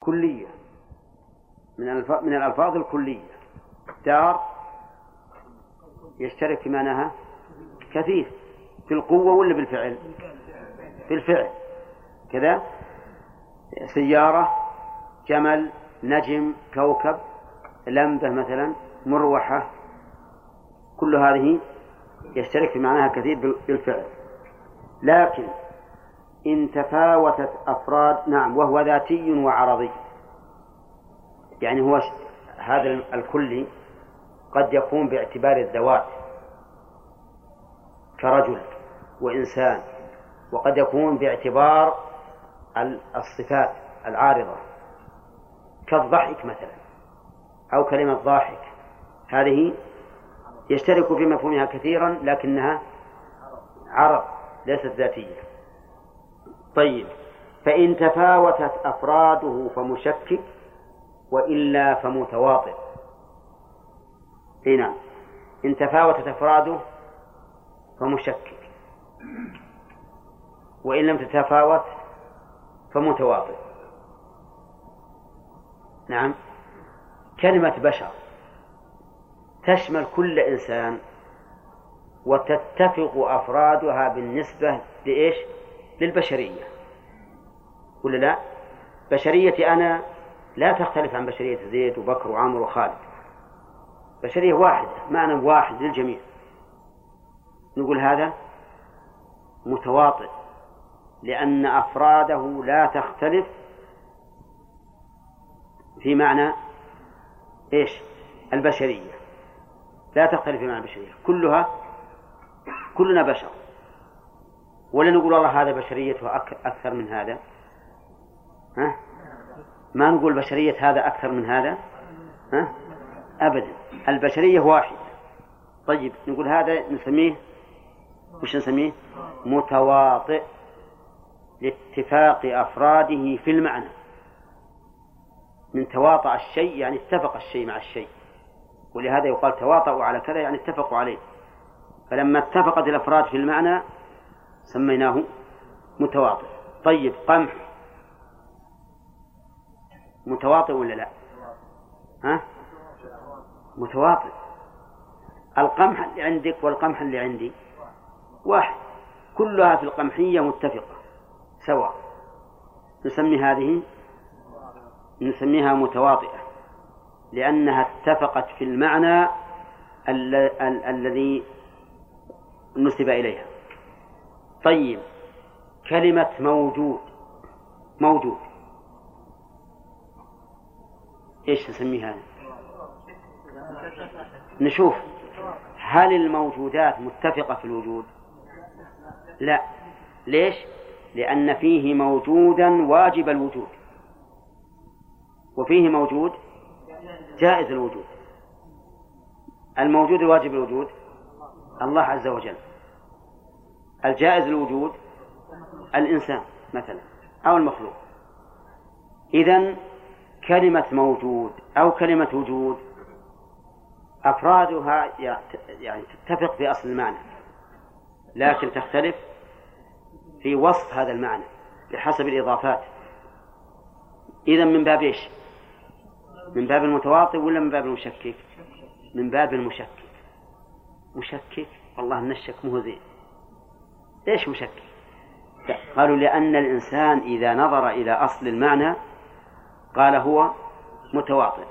كلية. من من الألفاظ الكلية. دار يشترك في معناها كثير. في القوة ولا بالفعل؟ في الفعل. كذا. سيارة جمل نجم كوكب لمبة مثلا مروحة. كل هذه يشترك في معناها كثير بالفعل. لكن إن تفاوتت أفراد نعم وهو ذاتي وعرضي. يعني هو هذا الكلي قد يكون باعتبار الذوات كرجل وإنسان وقد يكون باعتبار الصفات العارضة. كالضحك مثلا أو كلمة ضاحك. هذه يشترك في مفهومها كثيرا لكنها عرض ليست ذاتية. طيب فإن تفاوتت أفراده فمشكك وإلا فمتواطئ نعم إن تفاوتت أفراده فمشكك وإن لم تتفاوت فمتواطئ نعم كلمة بشر تشمل كل إنسان وتتفق أفرادها بالنسبة لإيش؟ للبشرية. ولا لا؟ بشريتي أنا لا تختلف عن بشرية زيد وبكر وعمر وخالد. بشرية واحدة معنى واحد للجميع. نقول هذا متواطئ لأن أفراده لا تختلف في معنى إيش؟ البشرية. لا تختلف في معنى البشرية. كلها كلنا بشر. ولا نقول والله هذا بشريته أكثر من هذا. ها؟ ما نقول بشرية هذا أكثر من هذا؟ ها؟ أبدا. البشرية واحد. طيب نقول هذا نسميه؟ وش نسميه؟ متواطئ لاتفاق أفراده في المعنى. من تواطأ الشيء يعني اتفق الشيء مع الشيء. ولهذا يقال تواطؤوا على كذا يعني اتفقوا عليه. فلما اتفقت الأفراد في المعنى سميناه متواطئ. طيب قمح. متواطئ ولا لا؟ ها؟ متواطئ. القمح اللي عندك والقمح اللي عندي. واحد. كلها في القمحية متفقة. سواء. نسمي هذه؟ نسميها متواطئة. لأنها اتفقت في المعنى الذي نسب إليها. طيب. كلمة موجود. موجود. إيش نسميها؟ نشوف. هل الموجودات متفقة في الوجود؟ لا. ليش؟ لأن فيه موجودا واجب الوجود. وفيه موجود جائز الوجود. الموجود الواجب الوجود. الله عز وجل. الجائز الوجود الإنسان مثلا أو المخلوق. إذا كلمة موجود أو كلمة وجود أفرادها يعني تتفق في أصل المعنى لكن تختلف في وصف هذا المعنى بحسب الإضافات. إذا من باب إيش؟ من باب المتواطئ ولا من باب المشكك؟ من باب المشكك. مشكك؟ والله من الشك مو زين. ليش مشكك؟ قالوا لأن الإنسان إذا نظر إلى أصل المعنى قال هو متواطئ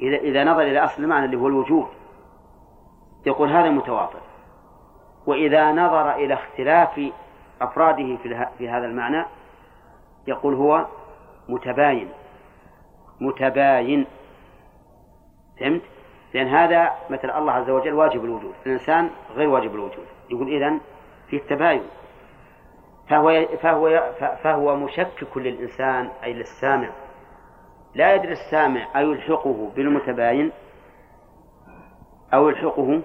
إذا إذا نظر إلى أصل المعنى اللي هو الوجود يقول هذا متواطئ وإذا نظر إلى اختلاف أفراده في هذا المعنى يقول هو متباين. متباين. فهمت؟ لأن هذا مثل الله عز وجل واجب الوجود. الإنسان غير واجب الوجود. يقول إذن في التباين. فهو فهو فهو مشكك للإنسان أي للسامع. لا يدري السامع أيلحقه بالمتباين أو يلحقه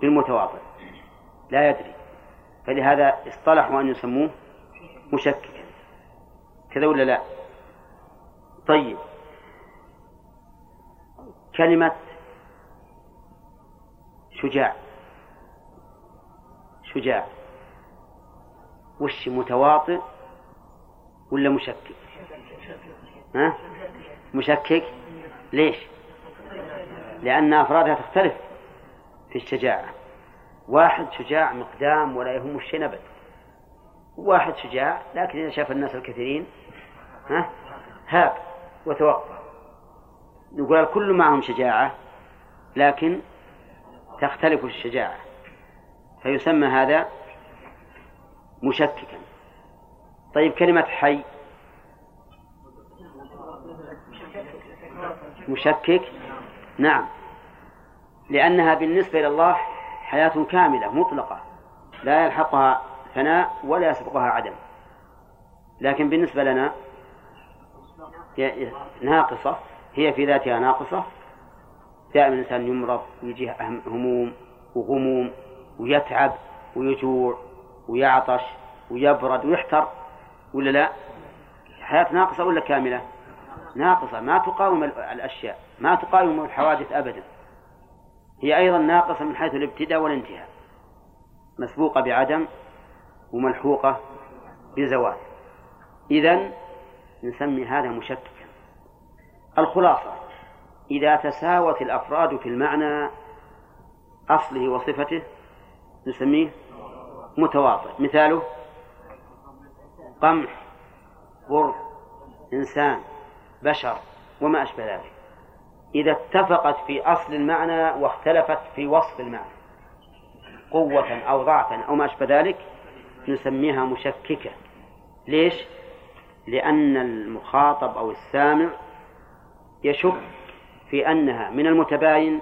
بالمتواطئ لا يدري. فلهذا اصطلحوا أن يسموه مشككا كذا ولا لا؟ طيب. كلمة شجاع. شجاع وش متواطئ ولا مشكك؟ ها؟ مشكك؟ ليش؟ لأن أفرادها تختلف في الشجاعة. واحد شجاع مقدام ولا يهم الشيء أبد. واحد شجاع لكن إذا شاف الناس الكثيرين ها؟ هاب وتوقف. نقول الكل معهم شجاعة لكن تختلف الشجاعة. فيسمى هذا مشككا. طيب كلمة حي. مشكك؟ نعم. لأنها بالنسبة إلى الله حياة كاملة مطلقة. لا يلحقها فناء ولا يسبقها عدم. لكن بالنسبة لنا ناقصة هي في ذاتها ناقصة. دائما الإنسان يمرض ويجيه هموم وغموم ويتعب ويجوع ويعطش ويبرد ويحتر ولا لا؟ حياة ناقصة ولا كاملة؟ ناقصة ما تقاوم الأشياء ما تقاوم الحوادث أبدا هي أيضا ناقصة من حيث الابتداء والانتهاء مسبوقة بعدم وملحوقة بزوال إذا نسمي هذا مشككا الخلاصة إذا تساوت الأفراد في المعنى أصله وصفته نسميه متواطئ. مثاله قمح بر إنسان بشر وما أشبه ذلك. إذا اتفقت في أصل المعنى واختلفت في وصف المعنى قوة أو ضعفا أو ما أشبه ذلك نسميها مشككة. ليش؟ لأن المخاطب أو السامع يشك في أنها من المتباين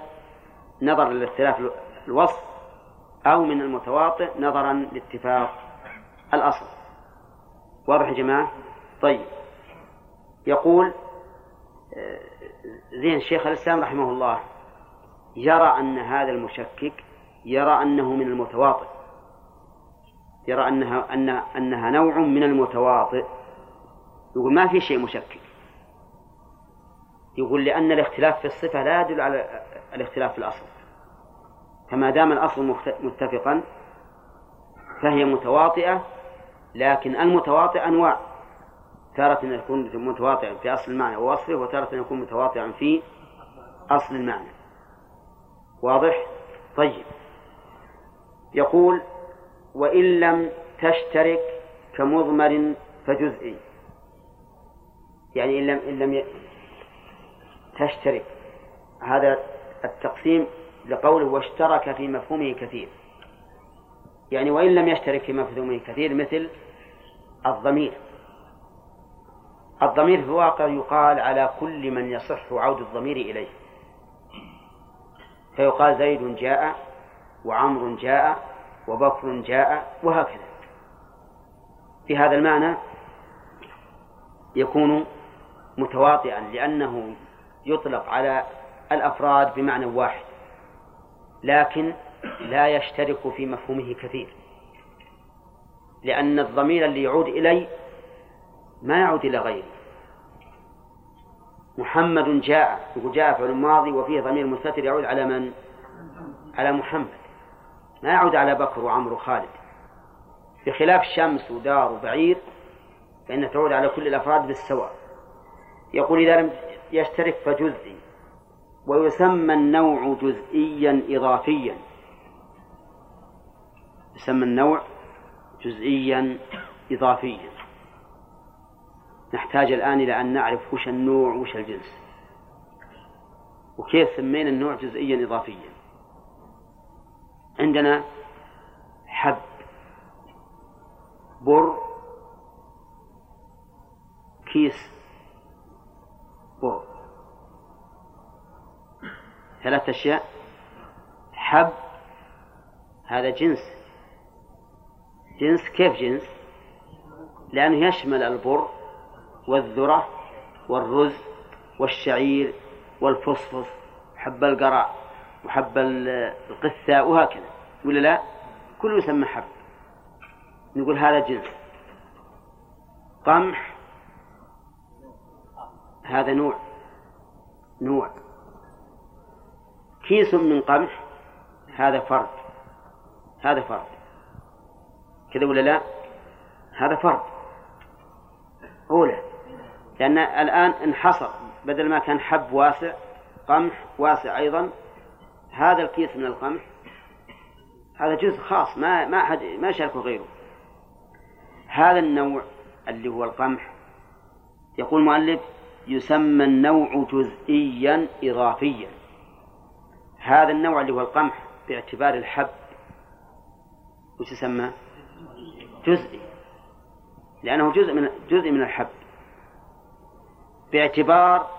نظرا لاختلاف الوصف أو من المتواطئ نظرا لاتفاق الأصل. واضح يا جماعة؟ طيب. يقول آه، زين شيخ الإسلام رحمه الله يرى أن هذا المشكك يرى أنه من المتواطئ يرى أنها أن أنها نوع من المتواطئ يقول ما في شيء مشكك. يقول لأن الاختلاف في الصفة لا يدل على الاختلاف في الأصل. فما دام الأصل متفقا فهي متواطئة لكن المتواطئ أنواع. تارة يكون متواطئا في أصل المعنى ووصفه وتارة يكون متواطئا في أصل المعنى. واضح؟ طيب. يقول وإن لم تشترك كمضمر فجزئي. يعني إن لم إن لم تشترك. هذا التقسيم لقوله واشترك في مفهومه كثير. يعني وإن لم يشترك في مفهومه كثير مثل الضمير. الضمير في الواقع يقال على كل من يصح عود الضمير إليه. فيقال زيد جاء وعمر جاء وبكر جاء وهكذا. في هذا المعنى يكون متواطئا لأنه يطلق على الأفراد بمعنى واحد. لكن لا يشترك في مفهومه كثير. لأن الضمير اللي يعود إلي ما يعود إلى غيره محمد جاء يقول جاء فعل ماضي وفيه ضمير مستتر يعود على من؟ على محمد. ما يعود على بكر وعمر وخالد. بخلاف شمس ودار وبعير فإنها تعود على كل الأفراد بالسواء. يقول إذا لم يشترك فجزئي. ويسمى النوع جزئيا إضافيا. يسمى النوع جزئيا إضافيا. نحتاج الآن إلى أن نعرف وش النوع وش الجنس. وكيف سمينا النوع جزئيا إضافيا؟ عندنا حب بر كيس ثلاث أشياء. حب هذا جنس. جنس كيف جنس؟ لأنه يشمل البر والذرة والرز والشعير والفصفص حب القرع وحب القثة وهكذا. ولا لا؟ كله يسمى حب. نقول هذا جنس. قمح هذا نوع. نوع. كيس من قمح هذا فرد هذا فرد كذا ولا لا؟ هذا فرد أولى لأن الآن انحصر بدل ما كان حب واسع قمح واسع أيضا هذا الكيس من القمح. هذا جزء خاص ما ما أحد ما شاركه غيره. هذا النوع اللي هو القمح. يقول المؤلف يسمى النوع جزئيا إضافيا. هذا النوع اللي هو القمح باعتبار الحب وش يسمى؟ جزئي لأنه جزء من جزء من الحب. باعتبار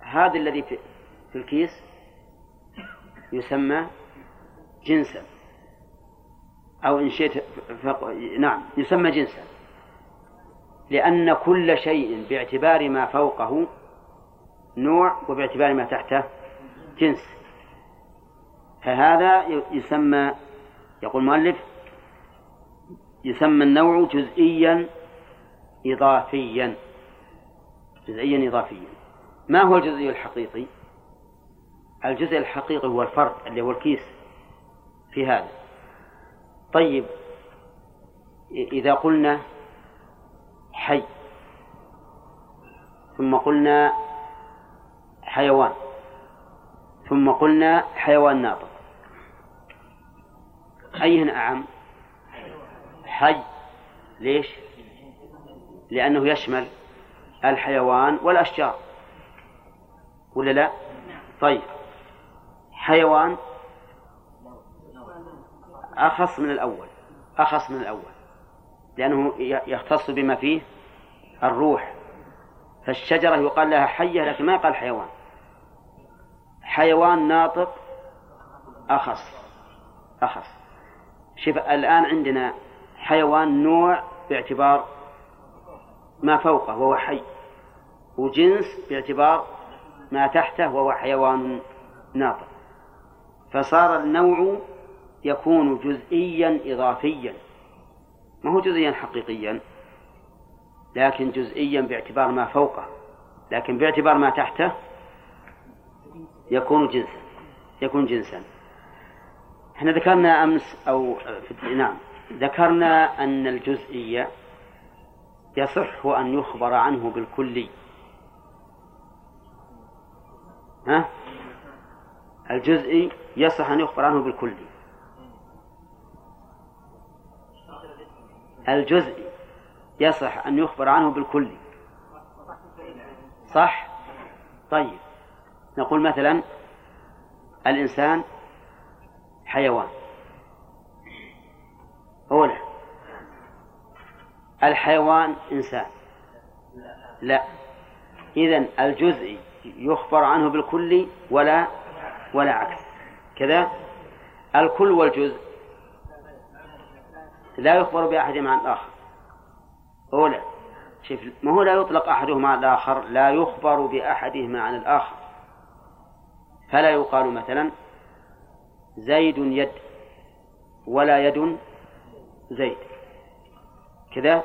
هذا الذي في, الكيس يسمى جنسا. أو إن شئت فق... نعم يسمى جنسا. لأن كل شيء باعتبار ما فوقه نوع وباعتبار ما تحته جنس. فهذا يسمى يقول المؤلف يسمى النوع جزئيا إضافيا جزئيا إضافيا. ما هو الجزئي الحقيقي؟ الجزء الحقيقي هو الفرد اللي هو الكيس في هذا. طيب إذا قلنا حي ثم قلنا حيوان ثم قلنا حيوان ناطق. أيهن أعم؟ حي. ليش؟ لأنه يشمل الحيوان والأشجار. ولا لا؟ طيب. حيوان أخص من الأول. أخص من الأول. لأنه يختص بما فيه الروح. فالشجرة يقال لها حية لكن ما يقال حيوان. حيوان ناطق أخص. أخص. شوف الآن عندنا حيوان نوع باعتبار ما فوقه وهو حي وجنس باعتبار ما تحته وهو حيوان ناطق. فصار النوع يكون جزئيا إضافيا ما هو جزئيا حقيقيا لكن جزئيا باعتبار ما فوقه لكن باعتبار ما تحته يكون جنسا يكون جنسا. إحنا ذكرنا أو في نعم ذكرنا أن الجزئية يصح أن يخبر عنه بالكلي. ها؟ الجزئي يصح أن يخبر عنه بالكلي. الجزئي يصح أن يخبر عنه بالكلي. صح؟ طيب. نقول مثلا الإنسان حيوان. أولى الحيوان إنسان. لا. إذن الجزئي يخبر عنه بالكلي ولا ولا عكس. كذا؟ الكل والجزء. لا يخبر بأحدهما عن الآخر. أولى شوف ما هو لا يطلق أحدهما على الآخر لا يخبر بأحدهما عن الآخر. فلا يقال مثلا زيد يد ولا يد زيد. كذا.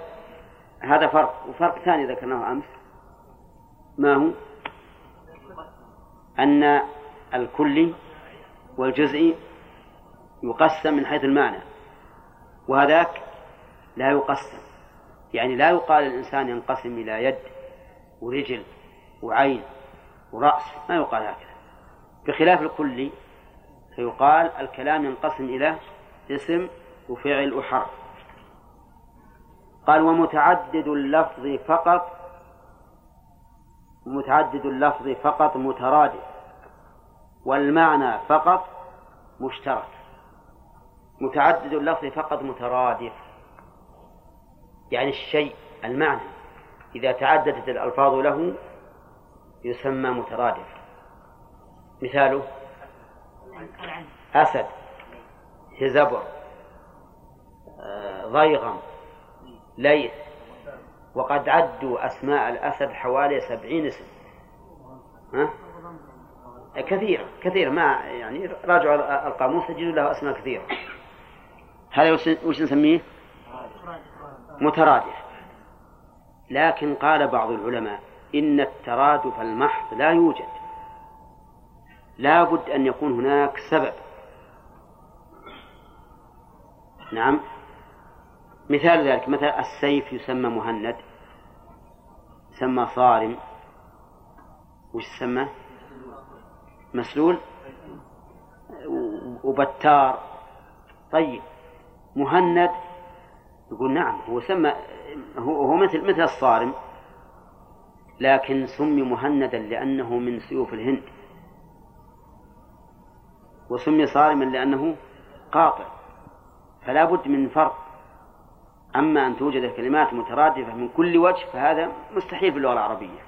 هذا فرق. وفرق ثاني ذكرناه أمس. ما هو؟ أن الكلي والجزئي يقسم من حيث المعنى. وهذاك لا يقسم. يعني لا يقال الإنسان ينقسم إلى يد ورجل وعين ورأس. ما يقال هكذا. بخلاف الكلي فيقال الكلام ينقسم إلى اسم وفعل وحرف. قال ومتعدد اللفظ فقط متعدد اللفظ فقط مترادف والمعنى فقط مشترك. متعدد اللفظ فقط مترادف يعني الشيء المعنى. إذا تعددت الألفاظ له يسمى مترادف. مثاله أسد هزبر ضيغم ليث. وقد عدوا أسماء الأسد حوالي سبعين اسم. ها؟ كثير كثير. ما يعني راجعوا القاموس تجدوا له أسماء كثيرة. هذا وش نسميه؟ مترادف. لكن قال بعض العلماء إن الترادف المحض لا يوجد. لا بد أن يكون هناك سبب. نعم. مثال ذلك مثلا السيف يسمى مهند سمى صارم. وش سمى مسلول. وبتار. طيب. مهند يقول نعم هو سمى هو, هو مثل مثل الصارم. لكن سمي مهندا لأنه من سيوف الهند. وسمي صارما لأنه قاطع فلا بد من فرق. أما أن توجد كلمات مترادفة من كل وجه فهذا مستحيل في اللغة العربية.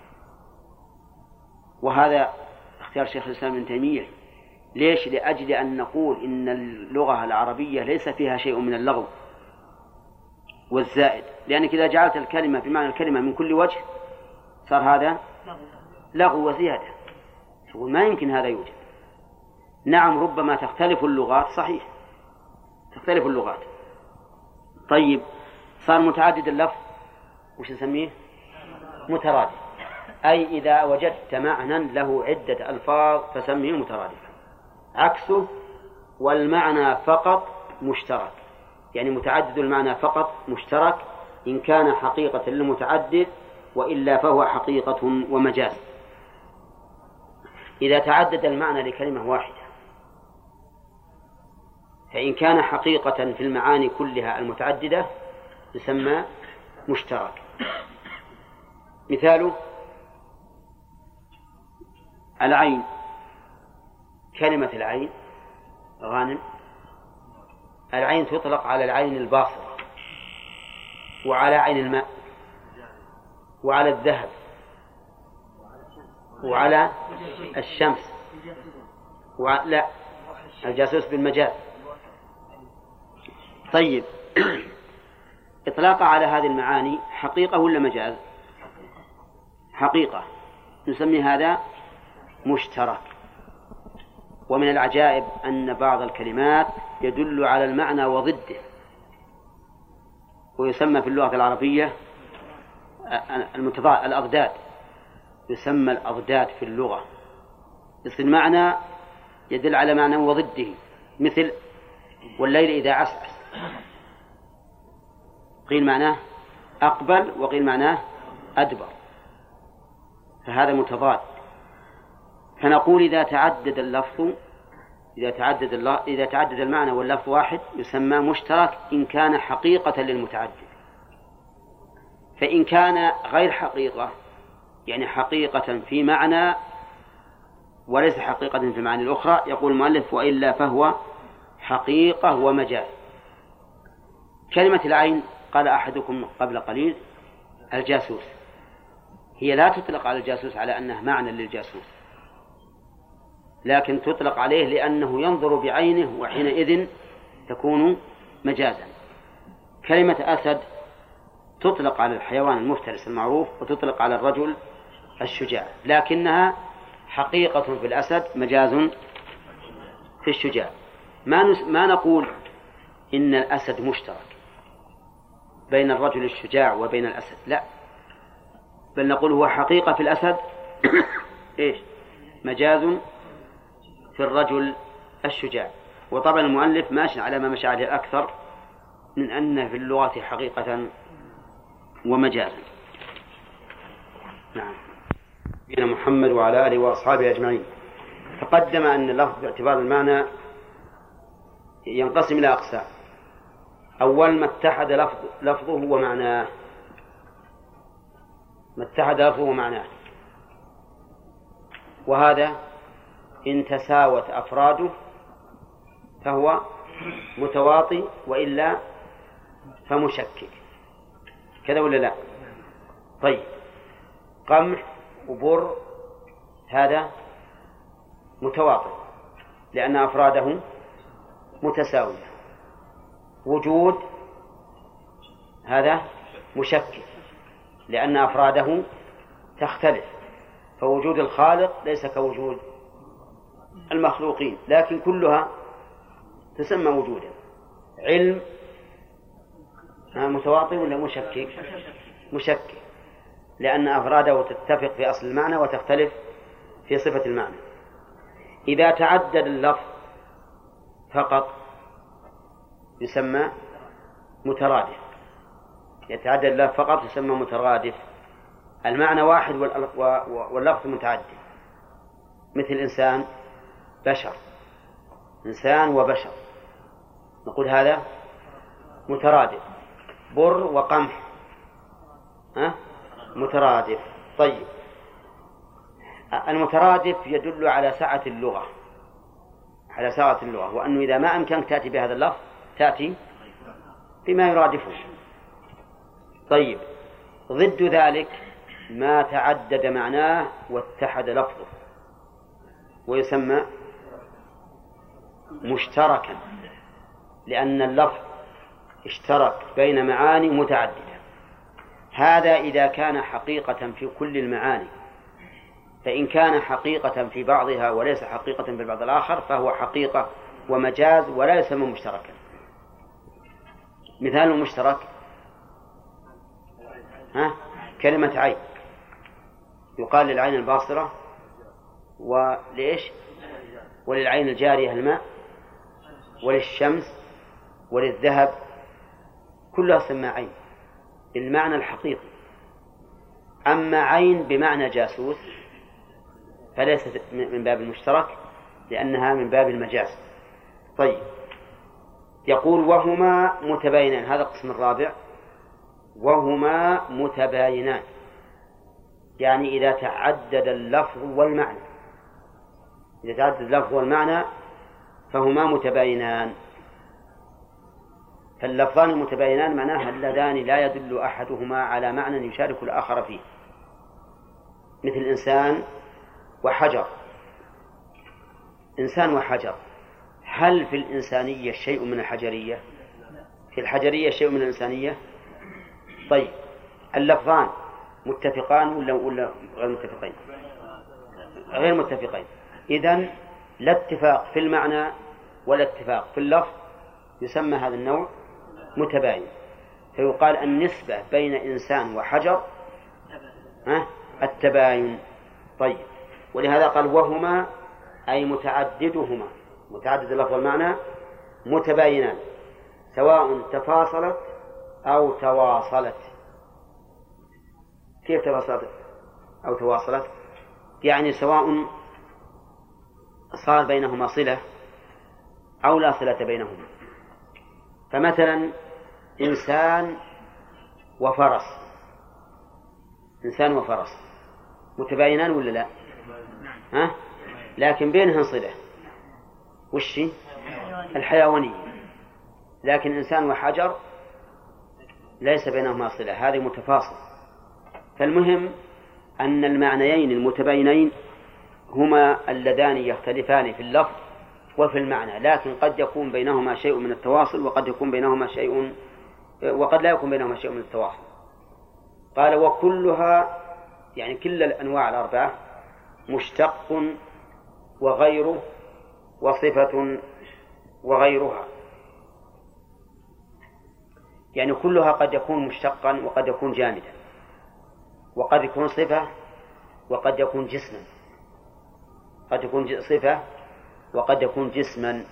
وهذا اختيار شيخ الإسلام ابن تيمية. ليش؟ لأجل أن نقول إن اللغة العربية ليس فيها شيء من اللغو والزائد. لأنك إذا جعلت الكلمة بمعنى الكلمة من كل وجه صار هذا لغو. وزيادة. تقول ما يمكن هذا يوجد. نعم ربما تختلف اللغات صحيح. تختلف اللغات. طيب صار متعدد اللفظ؟ وش نسميه؟ مترادف. أي إذا وجدت معنى له عدة ألفاظ فسميه مترادفا. عكسه والمعنى فقط مشترك. يعني متعدد المعنى فقط مشترك إن كان حقيقة للمتعدد وإلا فهو حقيقة ومجاز. إذا تعدد المعنى لكلمة واحدة فإن كان حقيقة في المعاني كلها المتعددة يسمى مشترك. مثاله العين كلمة العين غانم العين تطلق على العين الباصرة وعلى عين الماء وعلى الذهب وعلى الشمس. وعلى لا الجاسوس بالمجال طيب. إطلاقها على هذه المعاني حقيقة ولا مجاز؟ حقيقة. نسمي هذا مشترك. ومن العجائب أن بعض الكلمات يدل على المعنى وضده. ويسمى في اللغة العربية المتضاد الأضداد. يسمى الأضداد في اللغة. يصير معنى يدل على معنى وضده مثل والليل إذا عسعس. قيل معناه أقبل وقيل معناه أدبر. فهذا متضاد. فنقول إذا تعدد اللفظ إذا تعدد إذا تعدد المعنى واللفظ واحد يسمى مشترك إن كان حقيقة للمتعدد. فإن كان غير حقيقة يعني حقيقة في معنى وليس حقيقة في المعاني الأخرى يقول المؤلف وإلا فهو حقيقة ومجاز. كلمة العين قال أحدكم قبل قليل الجاسوس. هي لا تطلق على الجاسوس على أنه معنى للجاسوس. لكن تطلق عليه لأنه ينظر بعينه وحينئذ تكون مجازا. كلمة أسد تطلق على الحيوان المفترس المعروف وتطلق على الرجل الشجاع لكنها حقيقة في الأسد مجاز في الشجاع. ما ما نقول إن الأسد مشترك. بين الرجل الشجاع وبين الأسد. لا. بل نقول هو حقيقة في الأسد. إيش؟ مجاز في الرجل الشجاع. وطبعا المؤلف ماشي على ما مشى عليه أكثر من أن في اللغة حقيقة ومجازا نعم. نبينا محمد وعلى آله وأصحابه أجمعين. تقدم أن اللفظ باعتبار المعنى ينقسم إلى أقسام. أول ما اتحد لفظ لفظه ومعناه. ما اتحد لفظه ومعناه. وهذا إن تساوت أفراده فهو متواطي وإلا فمشكك. كذا ولا لا؟ طيب. قمح وبر هذا متواطئ لأن أفراده متساوية. وجود هذا مشكك لأن أفراده تختلف فوجود الخالق ليس كوجود المخلوقين لكن كلها تسمى وجودا. علم متواطئ ولا مشكك مشكك لأن أفراده تتفق في أصل المعنى وتختلف في صفة المعنى. إذا تعدد اللفظ فقط يسمى مترادف. يتعدد اللفظ فقط يسمى مترادف. المعنى واحد واللفظ متعدد. مثل إنسان بشر. إنسان وبشر. نقول هذا مترادف. بر وقمح. ها؟ مترادف. طيب. المترادف يدل على سعة اللغة. على سعة اللغة. وأنه إذا ما أمكنك تأتي بهذا اللفظ تأتي بما يرادفه. طيب ضد ذلك ما تعدد معناه واتحد لفظه ويسمى مشتركا لأن اللفظ اشترك بين معاني متعددة. هذا إذا كان حقيقة في كل المعاني فإن كان حقيقة في بعضها وليس حقيقة في البعض الآخر فهو حقيقة ومجاز ولا يسمى مشتركا. مثال المشترك ها؟ كلمة عين. يقال للعين الباصرة وليش وللعين الجارية الماء وللشمس وللذهب. كلها تسمى عين. بالمعنى الحقيقي. أما عين بمعنى جاسوس فليست من باب المشترك لأنها من باب المجاز. طيب. يقول وهما متباينان هذا القسم الرابع. وهما متباينان. يعني إذا تعدد اللفظ والمعنى. إذا تعدد اللفظ والمعنى فهما متباينان. فاللفظان المتباينان معناها اللذان لا يدل أحدهما على معنى يشارك الآخر فيه. مثل إنسان وحجر. إنسان وحجر. هل في الإنسانية شيء من الحجرية؟ في الحجرية شيء من الإنسانية؟ طيب اللفظان متفقان ولا ولا غير متفقين؟ غير متفقين إذا لا اتفاق في المعنى ولا اتفاق في اللفظ يسمى هذا النوع متباين فيقال النسبة بين إنسان وحجر ها التباين طيب ولهذا قال وهما أي متعددهما متعدد اللفظ والمعنى متباينان سواء تفاصلت أو تواصلت. كيف تفاصلت أو تواصلت؟ يعني سواء صار بينهما صلة أو لا صلة بينهما فمثلا إنسان وفرس. إنسان وفرس. متباينان ولا لا؟ ها؟ لكن بينهم صلة. وش الحيوانية. لكن إنسان وحجر ليس بينهما صلة هذه متفاصل فالمهم أن المعنيين المتباينين هما اللذان يختلفان في اللفظ وفي المعنى لكن قد يكون بينهما شيء من التواصل وقد يكون بينهما شيء وقد لا يكون بينهما شيء من التواصل. قال وكلها يعني كل الأنواع الأربعة مشتق وغيره وصفة وغيرها. يعني كلها قد يكون مشتقا وقد يكون جامدا. وقد يكون صفة وقد يكون جسما. قد يكون صفة وقد يكون جسما.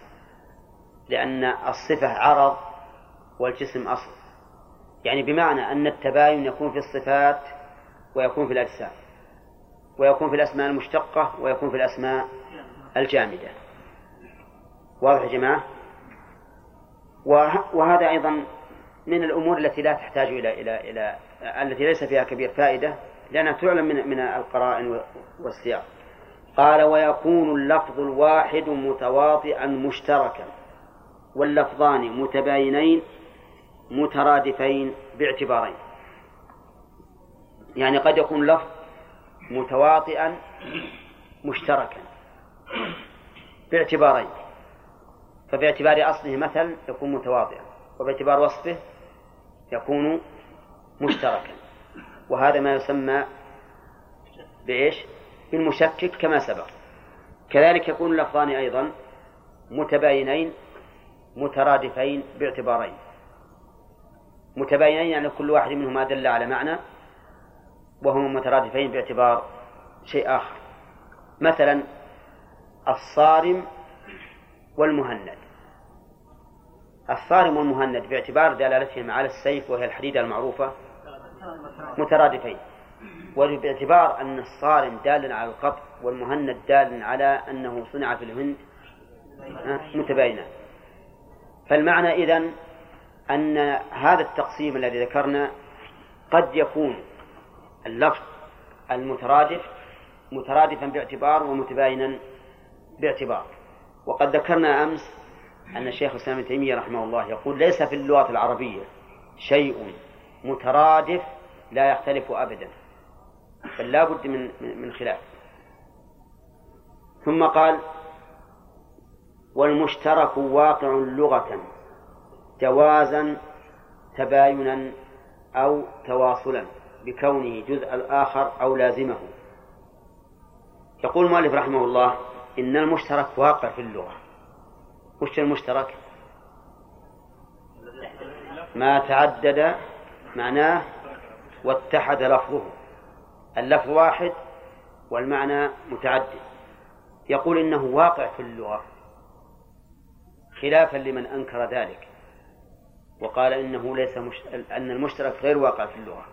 لأن الصفة عرض والجسم أصل. يعني بمعنى أن التباين يكون في الصفات ويكون في الأجسام. ويكون في الأسماء المشتقة ويكون في الأسماء الجامدة. واضح يا جماعة؟ وهذا أيضا من الأمور التي لا تحتاج إلى إلى إلى التي ليس فيها كبير فائدة لأنها تعلم من من القرائن والسياق. قال ويكون اللفظ الواحد متواطئا مشتركا واللفظان متباينين مترادفين باعتبارين. يعني قد يكون لفظ متواطئا مشتركا باعتبارين. فباعتبار أصله مثل يكون متواطئا وباعتبار وصفه يكون مشتركا. وهذا ما يسمى بإيش؟ بالمشكك كما سبق. كذلك يكون اللفظان أيضا متباينين مترادفين باعتبارين. متباينين يعني كل واحد منهما دل على معنى وهما مترادفين باعتبار شيء آخر. مثلا الصارم والمهند. الصارم والمهند باعتبار دلالتهما على السيف وهي الحديدة المعروفة مترادفين. وباعتبار أن الصارم دال على القطع والمهند دال على أنه صنع في الهند متباينة. فالمعنى إذن أن هذا التقسيم الذي ذكرنا قد يكون اللفظ المترادف مترادفا باعتبار ومتباينا باعتبار. وقد ذكرنا أمس أن الشيخ الإسلام ابن تيمية رحمه الله يقول ليس في اللغة العربية شيء مترادف لا يختلف أبدا بل لا بد من من خلاف. ثم قال والمشترك واقع لغة جوازا تباينا أو تواصلا بكونه جزء الآخر أو لازمه. يقول المؤلف رحمه الله إن المشترك واقع في اللغة. وش المشترك؟ ما تعدد معناه واتحد لفظه. اللفظ واحد والمعنى متعدد. يقول إنه واقع في اللغة خلافا لمن أنكر ذلك وقال إنه ليس مش... أن المشترك غير واقع في اللغة.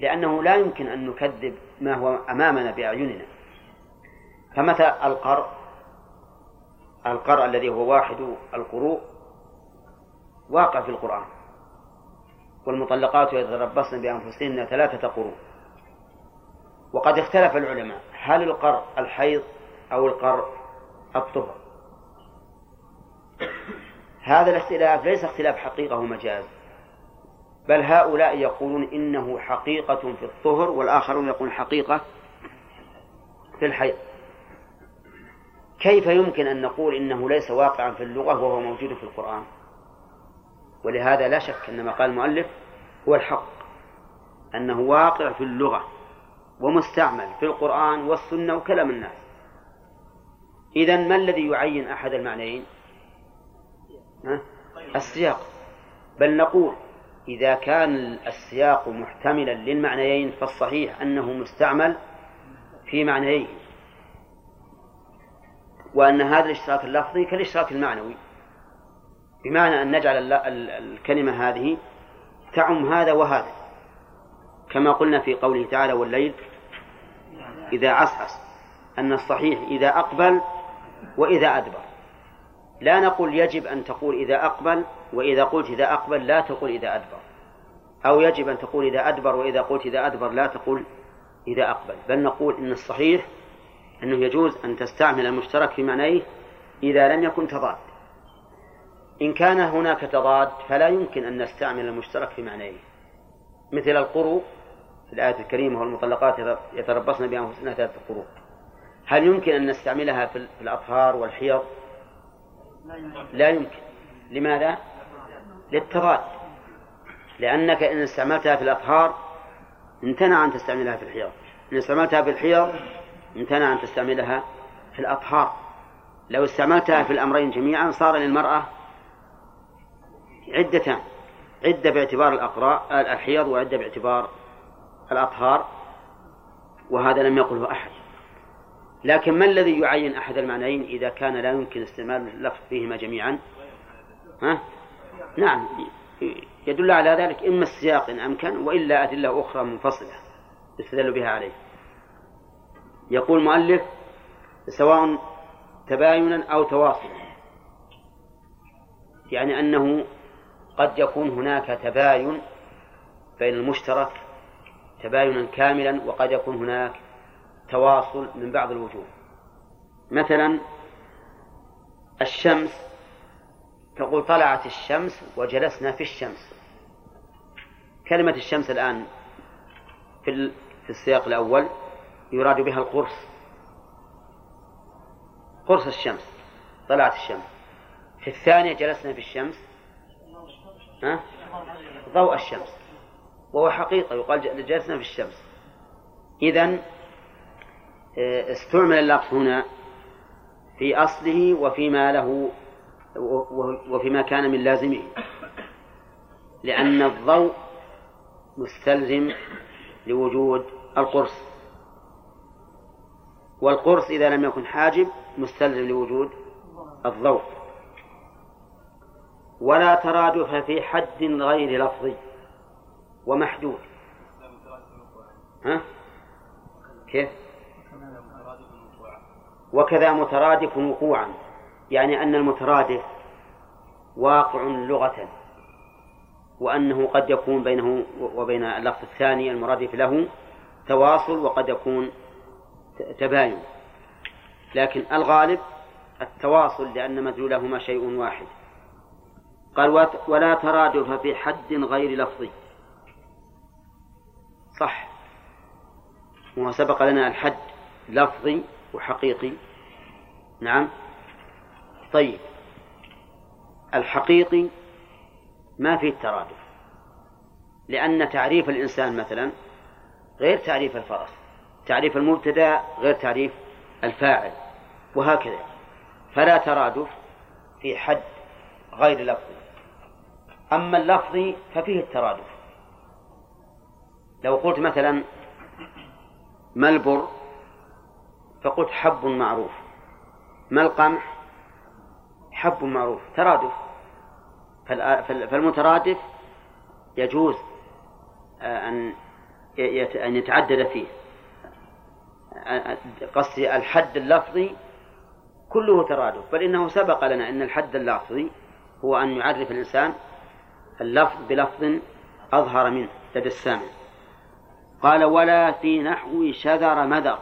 لأنه لا يمكن أن نكذب ما هو أمامنا بأعيننا. فمتى القرء؟ القرء الذي هو واحد القروء واقع في القرآن. والمطلقات يتربصن بأنفسهن ثلاثة قروء. وقد اختلف العلماء هل القرء الحيض أو القرء الطهر. هذا الاختلاف ليس اختلاف حقيقة ومجاز. بل هؤلاء يقولون إنه حقيقة في الطهر والآخرون يقولون حقيقة في الحيض. كيف يمكن أن نقول إنه ليس واقعا في اللغة وهو موجود في القرآن؟ ولهذا لا شك أن ما قال المؤلف هو الحق أنه واقع في اللغة ومستعمل في القرآن والسنة وكلام الناس. إذا ما الذي يعين أحد المعنيين؟ السياق. بل نقول إذا كان السياق محتملا للمعنيين فالصحيح أنه مستعمل في معنيين. وأن هذا الإشتراك اللفظي كالإشتراك المعنوي. بمعنى أن نجعل الكلمة هذه تعم هذا وهذا. كما قلنا في قوله تعالى والليل إذا عسعس أن الصحيح إذا أقبل وإذا أدبر. لا نقول يجب أن تقول إذا أقبل وإذا قلت إذا أقبل لا تقول إذا أدبر. أو يجب أن تقول إذا أدبر وإذا قلت إذا أدبر لا تقول إذا أقبل. بل نقول إن الصحيح أنه يجوز أن تستعمل المشترك في معنيه إذا لم يكن تضاد. إن كان هناك تضاد فلا يمكن أن نستعمل المشترك في معنيه. مثل القروء في الآية الكريمة والمطلقات يتربصن بأنفسهن ثلاثة قروء هل يمكن أن نستعملها في الأطهار والحيض؟ لا يمكن. لماذا؟ للتضاد. لأنك إن استعملتها في الأطهار امتنع أن تستعملها في الحيض. إن استعملتها في الحيض امتنع أن تستعملها في الأطهار. لو استعملتها في الأمرين جميعا صار للمرأة عدتان عدة باعتبار الأقراء الحيض وعدة باعتبار الأطهار وهذا لم يقله أحد. لكن ما الذي يعين أحد المعنيين إذا كان لا يمكن استعمال اللفظ فيهما جميعا؟ ها؟ نعم. يدل على ذلك إما السياق إن أمكن وإلا أدلة أخرى منفصلة يستدل بها عليه. يقول المؤلف سواء تباينا أو تواصلا. يعني أنه قد يكون هناك تباين بين المشترك تباينا كاملا وقد يكون هناك تواصل من بعض الوجوه. مثلا الشمس تقول طلعت الشمس وجلسنا في الشمس. كلمة الشمس الآن في السياق الأول يراد بها القرص. قرص الشمس طلعت الشمس. في الثانية جلسنا في الشمس. ها؟ ضوء الشمس. وهو حقيقة يقال جلسنا في الشمس. إذن آه، استعمل اللفظ هنا في أصله وفيما له وفيما كان من لازمه. لأن الضوء مستلزم لوجود القرص. والقرص إذا لم يكن حاجب مستلزم لوجود الضوء ولا ترادف في حد غير لفظي ومحدود ها؟ كيف؟ وكذا مترادف وقوعا يعني أن المترادف واقع لغة وأنه قد يكون بينه وبين اللفظ الثاني المرادف له تواصل وقد يكون تباين. لكن الغالب التواصل لأن مدلولهما شيء واحد. قال ولا ترادف في حد غير لفظي. صح. وسبق لنا الحد لفظي وحقيقي. نعم. طيب. الحقيقي ما فيه الترادف. لأن تعريف الإنسان مثلا غير تعريف الفرس. تعريف المبتدأ غير تعريف الفاعل وهكذا. فلا ترادف في حد غير لفظي أما اللفظي ففيه الترادف. لو قلت مثلا ما البر فقلت حب معروف. ما القمح حب معروف. ترادف. فالمترادف يجوز آه، أن يتعدد فيه. قصدي الحد اللفظي كله ترادف بل إنه سبق لنا أن الحد اللفظي هو أن يعرف الإنسان اللفظ بلفظ أظهر منه لدى السامع. قال ولا في نحو شذر مذر.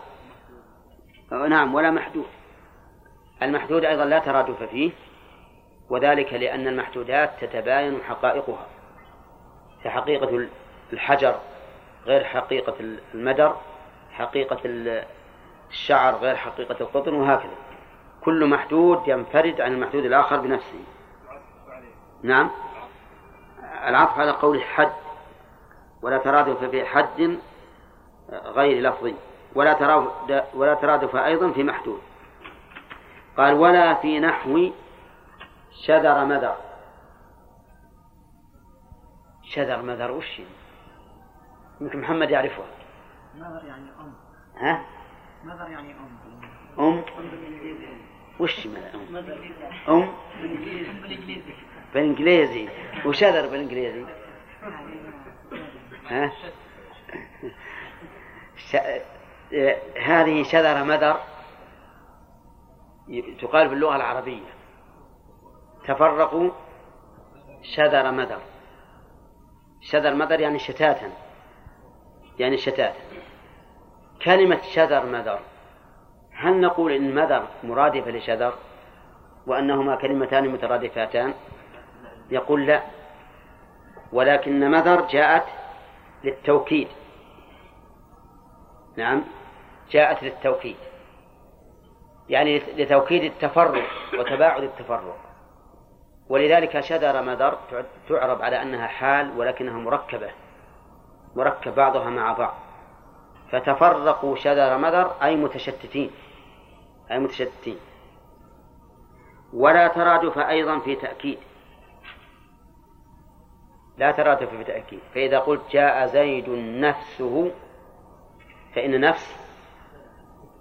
نعم ولا محدود. المحدود أيضا لا ترادف فيه وذلك لأن المحدودات تتباين حقائقها فحقيقة الحجر غير حقيقة المدر. حقيقة الشعر غير حقيقة القطن وهكذا. كل محدود ينفرد عن المحدود الآخر بنفسه. نعم. العطف على قول حد ولا ترادف في حد غير لفظي ولا ترادف ولا ترادف أيضا في محدود. قال ولا في نحو شذر مذر. شذر مذر وش يمكن محمد يعرفها. مذر يعني أم؟ ها؟ مذر يعني أم؟ أم؟ وش أم؟ أم؟ بالإنجليزي. وشذر بالإنجليزي؟ ها؟ ش... هذه شذر مذر تقال باللغة العربية. تفرقوا شذر مذر. شذر مذر يعني شتاتا. يعني شتاتا كلمة شذر مذر. هل نقول إن مذر مرادفة لشذر وأنهما كلمتان مترادفتان؟ يقول لا. ولكن مذر جاءت للتوكيد. نعم جاءت للتوكيد. يعني لتوكيد التفرق وتباعد التفرق. ولذلك شذر مذر تعرب على أنها حال ولكنها مركبة. مركب بعضها مع بعض. فتفرقوا شذر مذر أي متشتتين. أي متشتتين. ولا ترادف أيضا في تأكيد. لا ترادف في تأكيد. فإذا قلت جاء زيد نفسه فإن نفس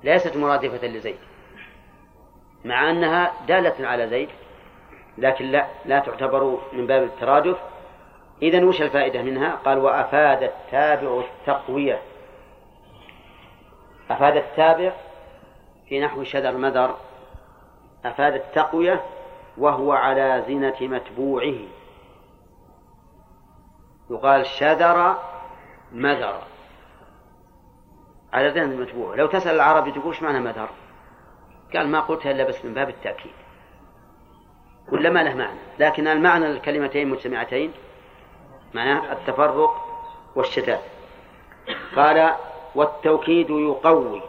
ليست مرادفة لزيد. مع أنها دالة على زيد لكن لا لا تعتبر من باب الترادف. إذا وش الفائدة منها؟ قال وأفاد التابع التقوية. أفاد التابع في نحو شذر مذر. أفاد التقوية وهو على زنة متبوعه. يقال شذر مذر. على زنة متبوعه. لو تسأل العربي تقول معنى مذر؟ قال ما قلتها إلا بس من باب التأكيد. ولا ما له معنى. لكن المعنى الكلمتين مجتمعتين. معناه التفرق والشتات قال والتوكيد يقوي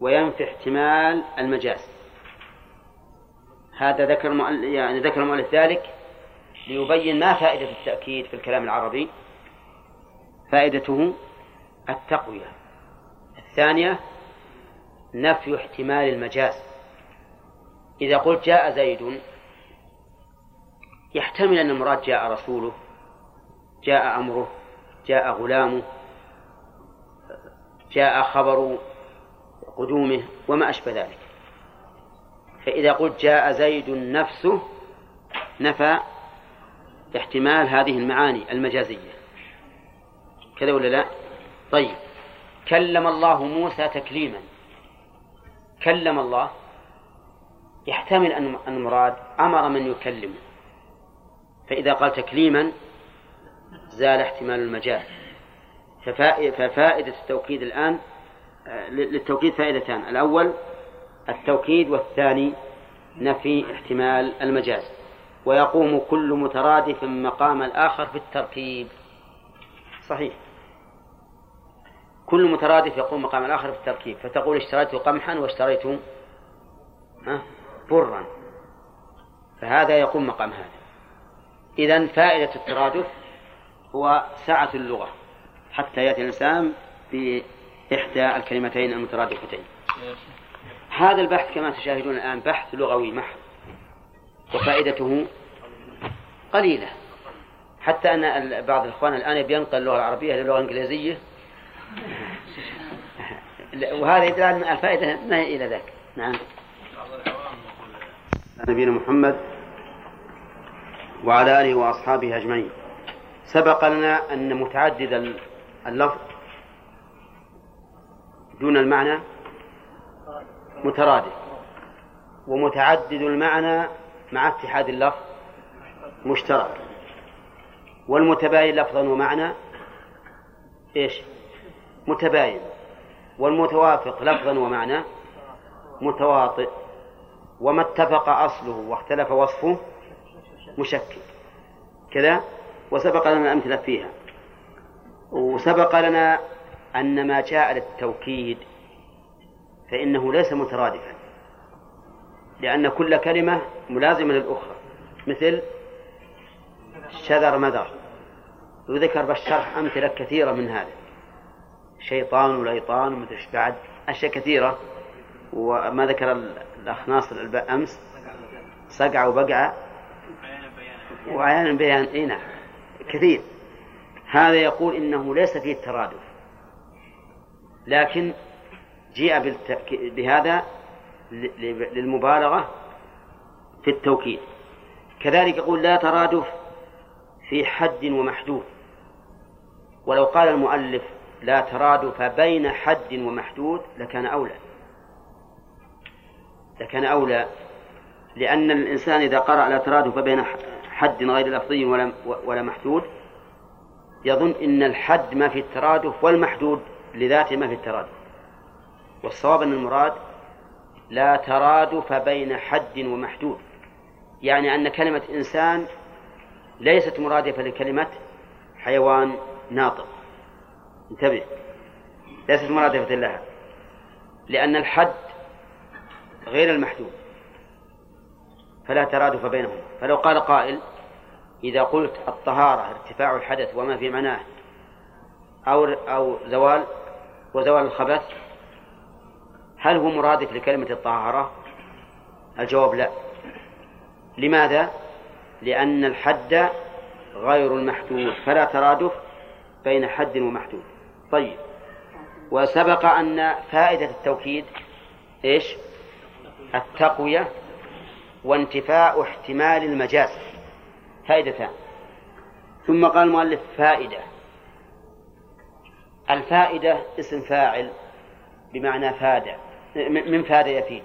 وينفي احتمال المجاز. هذا ذكر يعني ذكر المؤلف ذلك ليبين ما فائدة التأكيد في الكلام العربي. فائدته التقوية. الثانية نفي احتمال المجاز. إذا قلت جاء زيد يحتمل أن المراد جاء رسوله. جاء أمره جاء غلامه جاء خبر قدومه وما أشبه ذلك. فإذا قلت جاء زيد نفسه نفى احتمال هذه المعاني المجازية. كذا ولا لا؟ طيب. كلم الله موسى تكليما. كلم الله. يحتمل أن المراد أمر من يكلمه. فإذا قال تكليما زال احتمال المجال. ففائدة التوكيد الآن آه، للتوكيد فائدتان. الأول التوكيد والثاني نفي احتمال المجاز ويقوم كل مترادف مقام الآخر في التركيب صحيح. كل مترادف يقوم مقام الآخر في التركيب فتقول اشتريت قمحا واشتريت برا. فهذا يقوم مقام هذا. إذا فائدة الترادف هو سعة اللغة حتى يأتي الإنسان بإحدى الكلمتين المترادفتين. هذا البحث كما تشاهدون الآن بحث لغوي محض وفائدته قليلة. حتى أن بعض الإخوان الآن ينقل اللغة العربية إلى اللغة الإنجليزية. وهذا يدل أن الفائدة ما هي إلى ذاك نعم. نبينا محمد وعلى آله وأصحابه أجمعين. سبق لنا أن متعدد اللفظ دون المعنى مترادف. ومتعدد المعنى مع اتحاد اللفظ مشترك. والمتباين لفظا ومعنى إيش؟ متباين. والمتوافق لفظا ومعنى متواطئ. وما اتفق أصله واختلف وصفه مشكك كذا؟ وسبق لنا الأمثلة فيها. وسبق لنا أن ما جاء للتوكيد فإنه ليس مترادفا لأن كل كلمة ملازمة للأخرى مثل شذر مذر. وذكر بالشرح أمثلة كثيرة من هذا شيطان وليطان ومدري بعد أشياء كثيرة. وما ذكر الأخ ناصر أمس؟ صقع وبقع. وعيانا بيان إي نعم. كثير. هذا يقول إنه ليس فيه الترادف. لكن جيء بهذا للمبالغة في التوكيد. كذلك يقول لا ترادف في حد ومحدود. ولو قال المؤلف لا ترادف بين حد ومحدود لكان أولى. لكان أولى. لأن الإنسان إذا قرأ لا ترادف بين حد غير لفظي ولا ولا محدود يظن إن الحد ما في الترادف والمحدود لذاته ما في الترادف. والصواب أن المراد لا ترادف بين حد ومحدود. يعني أن كلمة إنسان ليست مرادفة لكلمة حيوان ناطق. انتبه. ليست مرادفة لها. لأن الحد غير المحدود. فلا ترادف بينهما. فلو قال قائل إذا قلت الطهارة ارتفاع الحدث وما في معناه أو أو زوال وزوال الخبث هل هو مرادف لكلمة الطهارة؟ الجواب لا لماذا؟ لأن الحد غير المحدود فلا ترادف بين حد ومحدود طيب وسبق أن فائدة التوكيد إيش التقوية وانتفاء احتمال المجاز. فائدتان. ثم قال المؤلف فائدة. الفائدة اسم فاعل بمعنى فاد من فاد يفيد.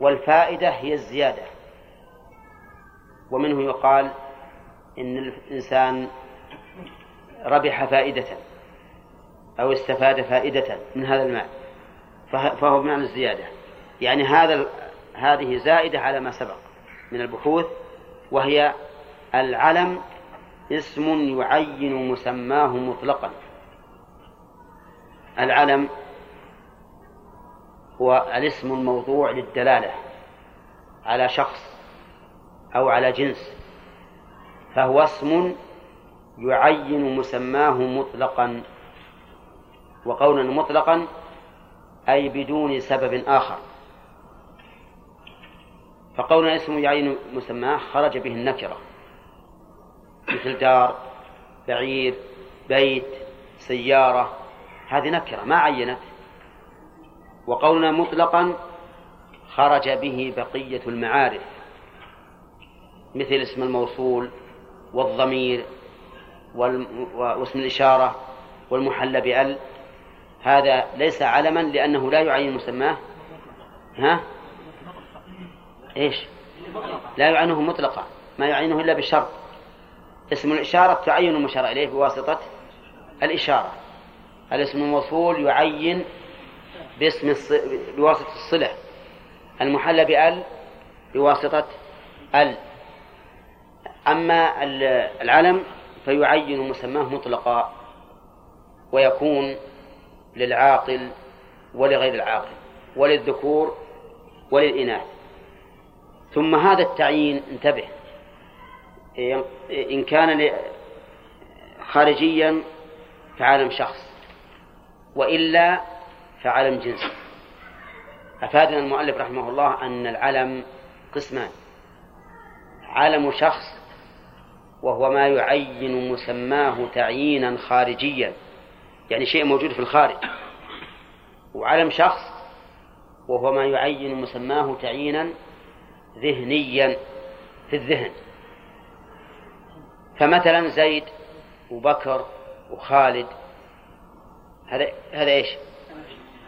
والفائدة هي الزيادة. ومنه يقال إن الإنسان ربح فائدة أو استفاد فائدة من هذا المال فهو بمعنى الزيادة. يعني هذا هذه زائدة على ما سبق من البحوث وهي العلم اسم يعين مسماه مطلقا. العلم هو الاسم الموضوع للدلالة على شخص أو على جنس فهو اسم يعين مسماه مطلقا. وقولا مطلقا أي بدون سبب آخر. فقولنا اسم يعين مسماه خرج به النكرة. مثل دار بعير بيت سيارة. هذه نكرة ما عينت. وقولنا مطلقا خرج به بقية المعارف. مثل اسم الموصول والضمير واسم الإشارة والمحل بأل. هذا ليس علما لأنه لا يعين مسماه. ها؟ إيش؟ لا يعينه مطلقا ما يعينه إلا بالشرط اسم الإشارة تعين المشار إليه بواسطة الإشارة. الاسم الموصول يعين باسم الص... بواسطة الصلة. المحل بأل بواسطة ال. أما العلم فيعين مسماه مطلقا ويكون للعاقل ولغير العاقل وللذكور وللإناث. ثم هذا التعيين انتبه. إن كان خارجيا فعالم شخص وإلا فعلم جنس. أفادنا المؤلف رحمه الله أن العلم قسمان. علم شخص وهو ما يعين مسماه تعيينا خارجيا يعني شيء موجود في الخارج. وعلم شخص وهو ما يعين مسماه تعيينا ذهنيا في الذهن فمثلا زيد وبكر وخالد هذا هذا إيش؟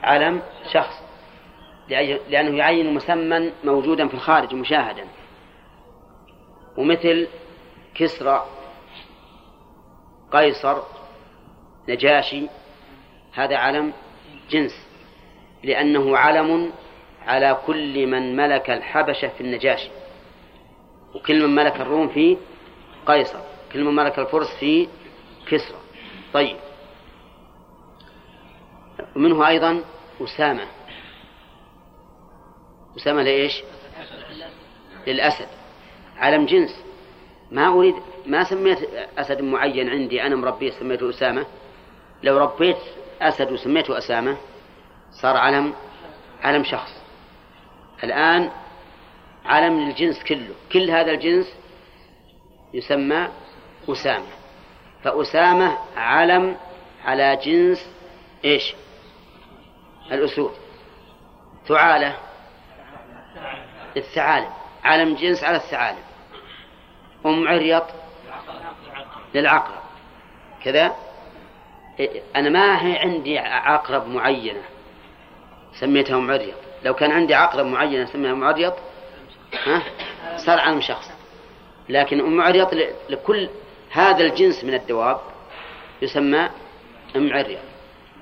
علم شخص لأنه يعين مسمى موجودا في الخارج مشاهدا ومثل كسرى قيصر نجاشي هذا علم جنس لأنه علم على كل من ملك الحبشة في النجاشي. وكل من ملك الروم في قيصر. كل من ملك الفرس في كسرى. طيب. ومنه أيضا أسامة. أسامة لإيش؟ للأسد. علم جنس. ما أريد ما سميت أسد معين عندي. أنا مربيه سميته أسامة. لو ربيت أسد وسميته أسامة صار علم علم شخص. الآن علم للجنس كله. كل هذا الجنس يسمى أسامة. فأسامة علم على جنس إيش؟ الأسود. ثعالة. الثعالب. علم جنس على الثعالب. أم عريط للعقرب. كذا؟ أنا ما هي عندي عقرب معينة. سميتها أم عريط لو كان عندي عقرب معينة سميها أم عريط ها؟ صار علم شخص. لكن أم عريط لكل هذا الجنس من الدواب يسمى أم عريط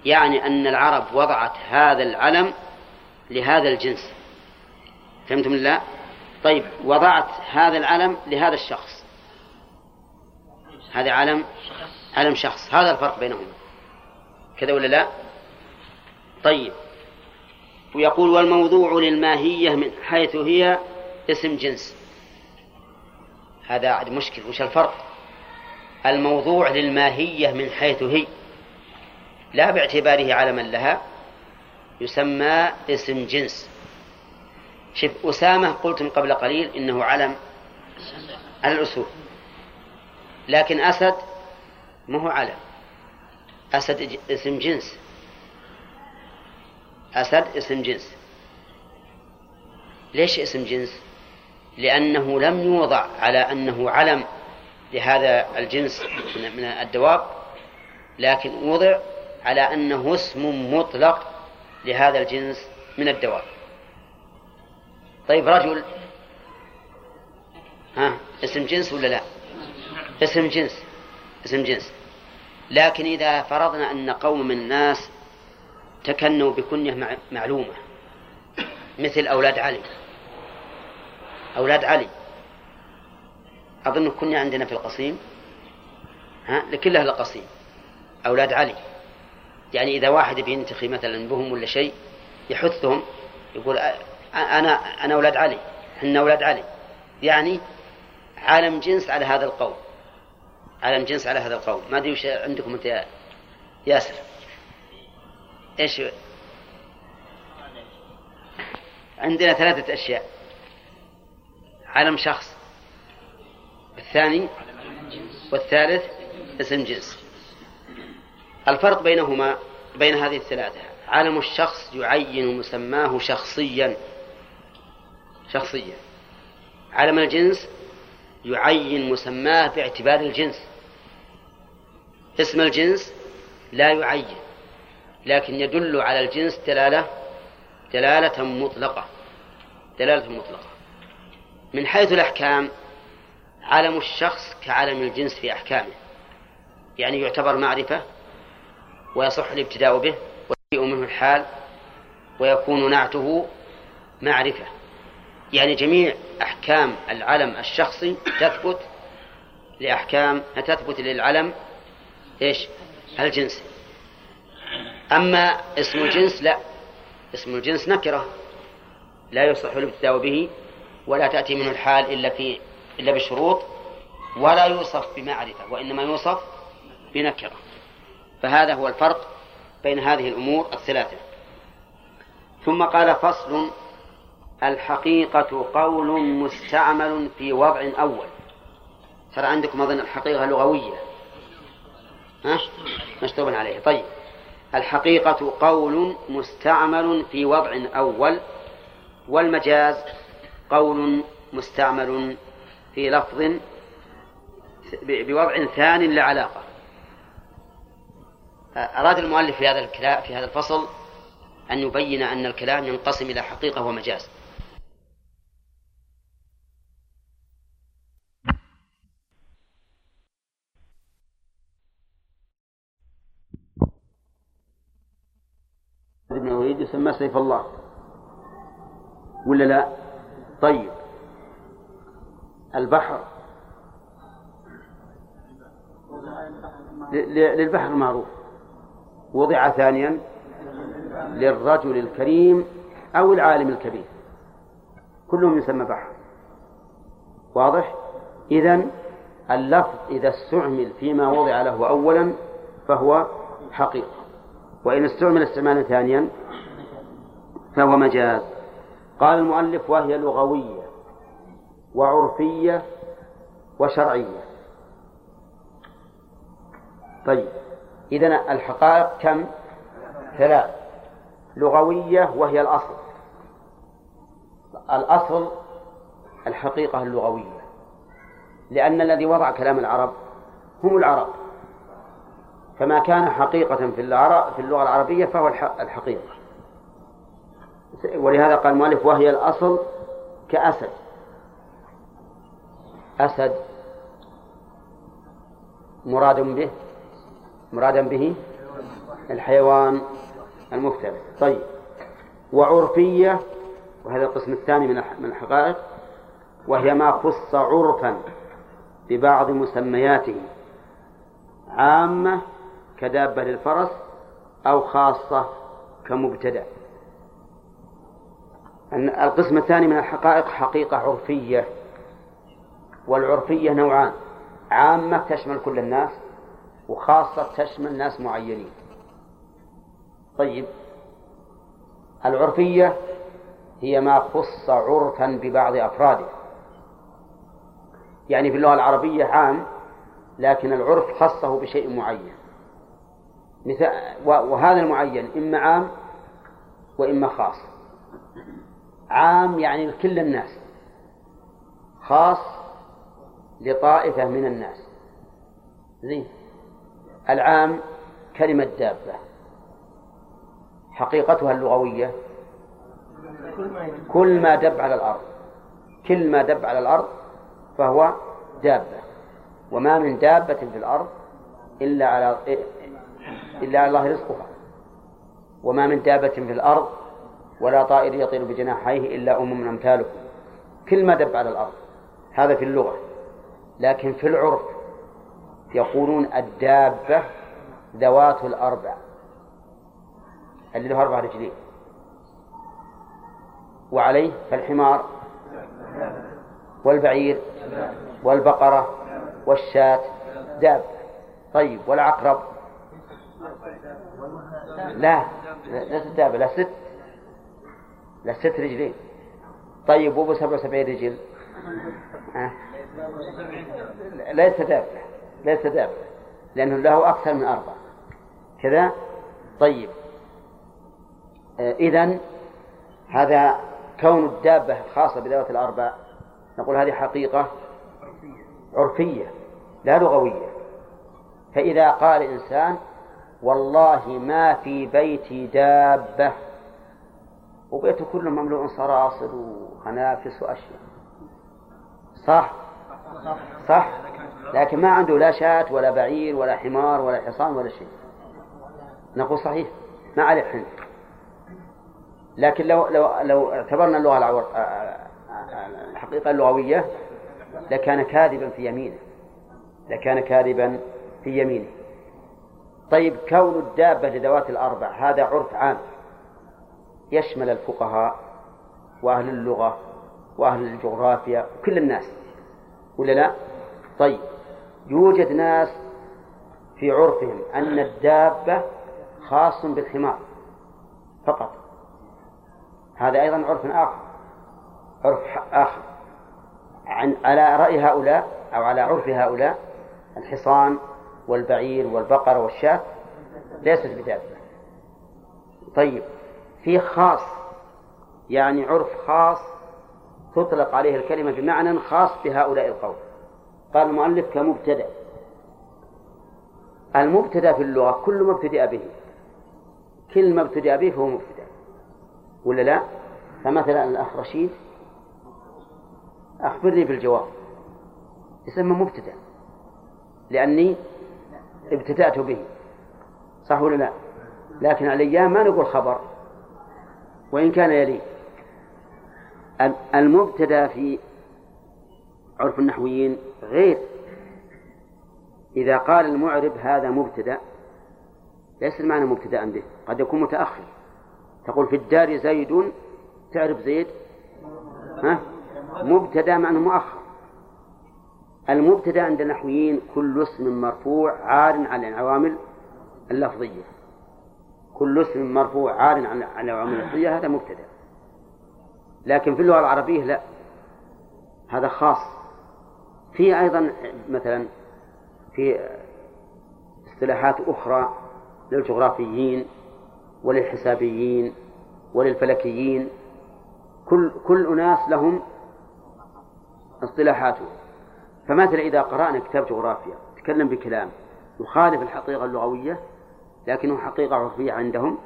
يعني أن العرب وضعت هذا العلم لهذا الجنس. فهمتم لا؟ طيب وضعت هذا العلم لهذا الشخص. هذا علم علم شخص. هذا الفرق بينهما. كذا ولا لا؟ طيب. ويقول والموضوع للماهية من حيث هي اسم جنس. هذا عاد مشكل وش الفرق؟ الموضوع للماهية من حيث هي لا باعتباره علما لها يسمى اسم جنس. شوف أسامة قلتم قبل قليل إنه علم على الأسود لكن أسد ما هو علم. أسد اسم جنس. أسد اسم جنس. ليش اسم جنس؟ لأنه لم يوضع على أنه علم لهذا الجنس من الدواب لكن وضع على أنه اسم مطلق لهذا الجنس من الدواب. طيب رجل. ها اسم جنس ولا لا؟ اسم جنس اسم جنس. لكن إذا فرضنا أن قوم من الناس تكنوا بكنية معلومة مثل أولاد علي. أولاد علي. أظن الكنية عندنا في القصيم. ها؟ لكل أهل القصيم. أولاد علي. يعني إذا واحد بينتخي مثلا بهم ولا شيء يحثهم يقول أنا أنا أولاد علي. إحنا أولاد علي. يعني عالم جنس على هذا القول. عالم جنس على هذا القول. ما أدري وش عندكم أنت يا ياسر. إيش؟ عندنا ثلاثة أشياء. علم شخص الثاني والثالث اسم جنس. الفرق بينهما بين هذه الثلاثة. عالم الشخص يعين مسماه شخصيا. شخصيا. علم الجنس يعين مسماه باعتبار الجنس. اسم الجنس لا يعين. لكن يدل على الجنس دلالة دلالة مطلقة دلالة مطلقة. من حيث الأحكام علم الشخص كعلم الجنس في أحكامه. يعني يعتبر معرفة ويصح الابتداء به ويجيء منه الحال ويكون نعته معرفة. يعني جميع أحكام العلم الشخصي تثبت لأحكام تثبت للعلم إيش؟ الجنس. أما اسم الجنس لا. اسم الجنس نكرة. لا يصح الابتداء به ولا تأتي منه الحال إلا في إلا بشروط ولا يوصف بمعرفة وإنما يوصف بنكرة. فهذا هو الفرق بين هذه الأمور الثلاثة. ثم قال فصل الحقيقة قول مستعمل في وضع أول. ترى عندكم أظن الحقيقة لغوية. ها؟ مشطوب عليه طيب. الحقيقة قول مستعمل في وضع أول والمجاز قول مستعمل في لفظ بوضع ثان لا علاقة أراد المؤلف في هذا الكلام في هذا الفصل أن يبين أن الكلام ينقسم إلى حقيقة ومجاز. ابن وليد يسمى سيف الله. ولا لا؟ طيب. البحر. للبحر معروف. وضع ثانيا للرجل الكريم أو العالم الكبير. كلهم يسمى بحر. واضح؟ إذا اللفظ إذا استعمل فيما وضع له أولا فهو حقيقة. وإن استعمل استعمالا ثانيا فهو مجاز. قال المؤلف وهي لغوية وعرفية وشرعية. طيب إذا الحقائق كم؟ ثلاث. لغوية وهي الأصل. الأصل الحقيقة اللغوية. لأن الذي وضع كلام العرب هم العرب. فما كان حقيقة في في اللغة العربية فهو الحقيقة. ولهذا قال المؤلف وهي الأصل كأسد. أسد مراد به مرادا به الحيوان المفترس. طيب. وعرفية وهذا القسم الثاني من الحقائق وهي ما خص عرفا ببعض مسمياته عامة كدابة للفرس أو خاصة كمبتدأ. أن القسم الثاني من الحقائق حقيقة عرفية. والعرفية نوعان. عامة تشمل كل الناس وخاصة تشمل ناس معينين. طيب. العرفية هي ما خص عرفا ببعض أفراده. يعني في اللغة العربية عام لكن العرف خصه بشيء معين. وهذا المعين إما عام وإما خاص. عام يعني لكل الناس خاص لطائفة من الناس. زين. العام كلمة دابة. حقيقتها اللغوية. كل ما دب على الأرض. كل ما دب على الأرض فهو دابة. وما من دابة في الأرض إلا على إلا على الله رزقها. وما من دابة في الأرض ولا طائر يطير بجناحيه إلا أمم أمثالكم. كل ما دب على الأرض. هذا في اللغة. لكن في العرف يقولون الدابة ذوات الأربع. اللي له أربع رجلين. وعليه فالحمار والبعير والبقرة والشاة. داب طيب والعقرب؟ لا لا دابة لا ست. لا ست رجلين. طيب وابو سبع وسبعين رجل. ها؟ ليس دابة ليس دابة لأنه له أكثر من أربع كذا؟ طيب. آه إذا هذا كون الدابة الخاصة بذوات الأربع نقول هذه حقيقة عرفية لا لغوية. فإذا قال إنسان والله ما في بيتي دابة. وبيته كله مملوء صراصر وخنافس وأشياء. صح؟ صح؟ لكن ما عنده لا شاة ولا بعير ولا حمار ولا حصان ولا شيء. نقول صحيح. ما عليه حنث لكن لو لو لو اعتبرنا اللغة العور... الحقيقة اللغوية لكان كاذبا في يمينه. لكان كاذبا في يمينه. طيب كون الدابة لذوات الأربع هذا عرف عام. يشمل الفقهاء وأهل اللغة وأهل الجغرافيا وكل الناس ولا لا؟ طيب يوجد ناس في عرفهم أن الدابة خاص بالحمار فقط. هذا أيضا عرف آخر عرف آخر. عن على رأي هؤلاء أو على عرف هؤلاء الحصان والبعير والبقرة والشاة ليست بدابة. طيب في خاص يعني عرف خاص تطلق عليه الكلمة بمعنى خاص بهؤلاء القوم. قال المؤلف كمبتدأ. المبتدأ في اللغة كل ما ابتدأ به. كل ما ابتدأ به فهو مبتدأ. ولا لا؟ فمثلا الأخ رشيد أخبرني بالجواب. يسمى مبتدأ. لأني ابتدأت به. صح ولا لا؟ لكن الأيام ما نقول خبر. وإن كان يلي. المبتدأ في عرف النحويين غير. إذا قال المعرب هذا مبتدأ ليس المعنى مبتدأ به قد يكون متأخر. تقول في الدار زيد تعرف زيد؟ ها؟ مبتدأ معنى مؤخر. المبتدأ عند النحويين كل اسم مرفوع عار عن العوامل اللفظية. كل اسم مرفوع عار عن العوامل اللفظية هذا مبتدأ. لكن في اللغة العربية لا. هذا خاص. في أيضا مثلا في اصطلاحات أخرى للجغرافيين وللحسابيين وللفلكيين. كل كل أناس لهم اصطلاحاتهم فمثلا إذا قرأنا كتاب جغرافيا تكلم بكلام يخالف الحقيقة اللغوية لكنه حقيقة عرفية عندهم.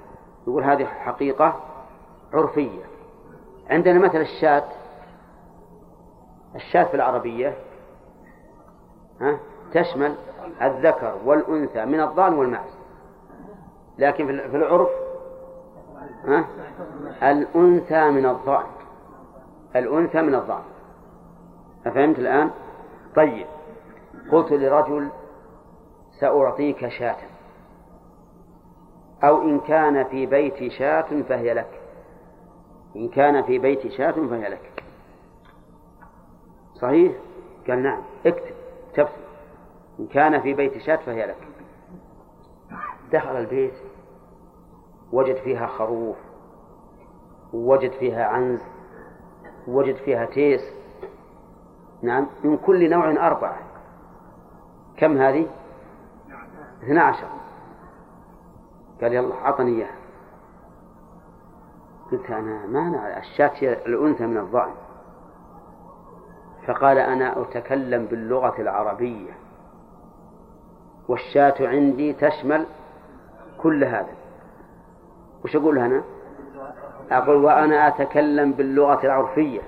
يقول هذه حقيقة عرفية. عندنا مثل الشاة. الشاة في العربية ها تشمل الذكر والأنثى من الضأن والمعز. لكن في العرف ها الأنثى من الضأن الأنثى من الضأن أفهمت الآن؟ طيب. قلت لرجل سأعطيك شاة. أو إن كان في بيتي شاة فهي لك. إن كان في بيتي شاة فهي لك. صحيح؟ قال نعم. اكتب تبسم إن كان في بيت شاة فهي لك. دخل البيت وجد فيها خروف ووجد فيها عنز ووجد فيها تيس. نعم من كل نوع أربعة. كم هذه؟ اثنا عشر. قال يلا أعطني إياها. قلت أنا ما أنا الشاة الأنثى من الضأن فقال أنا أتكلم باللغة العربية. والشاة عندي تشمل كل هذا. وش أقول أنا أقول وأنا أتكلم باللغة العرفية.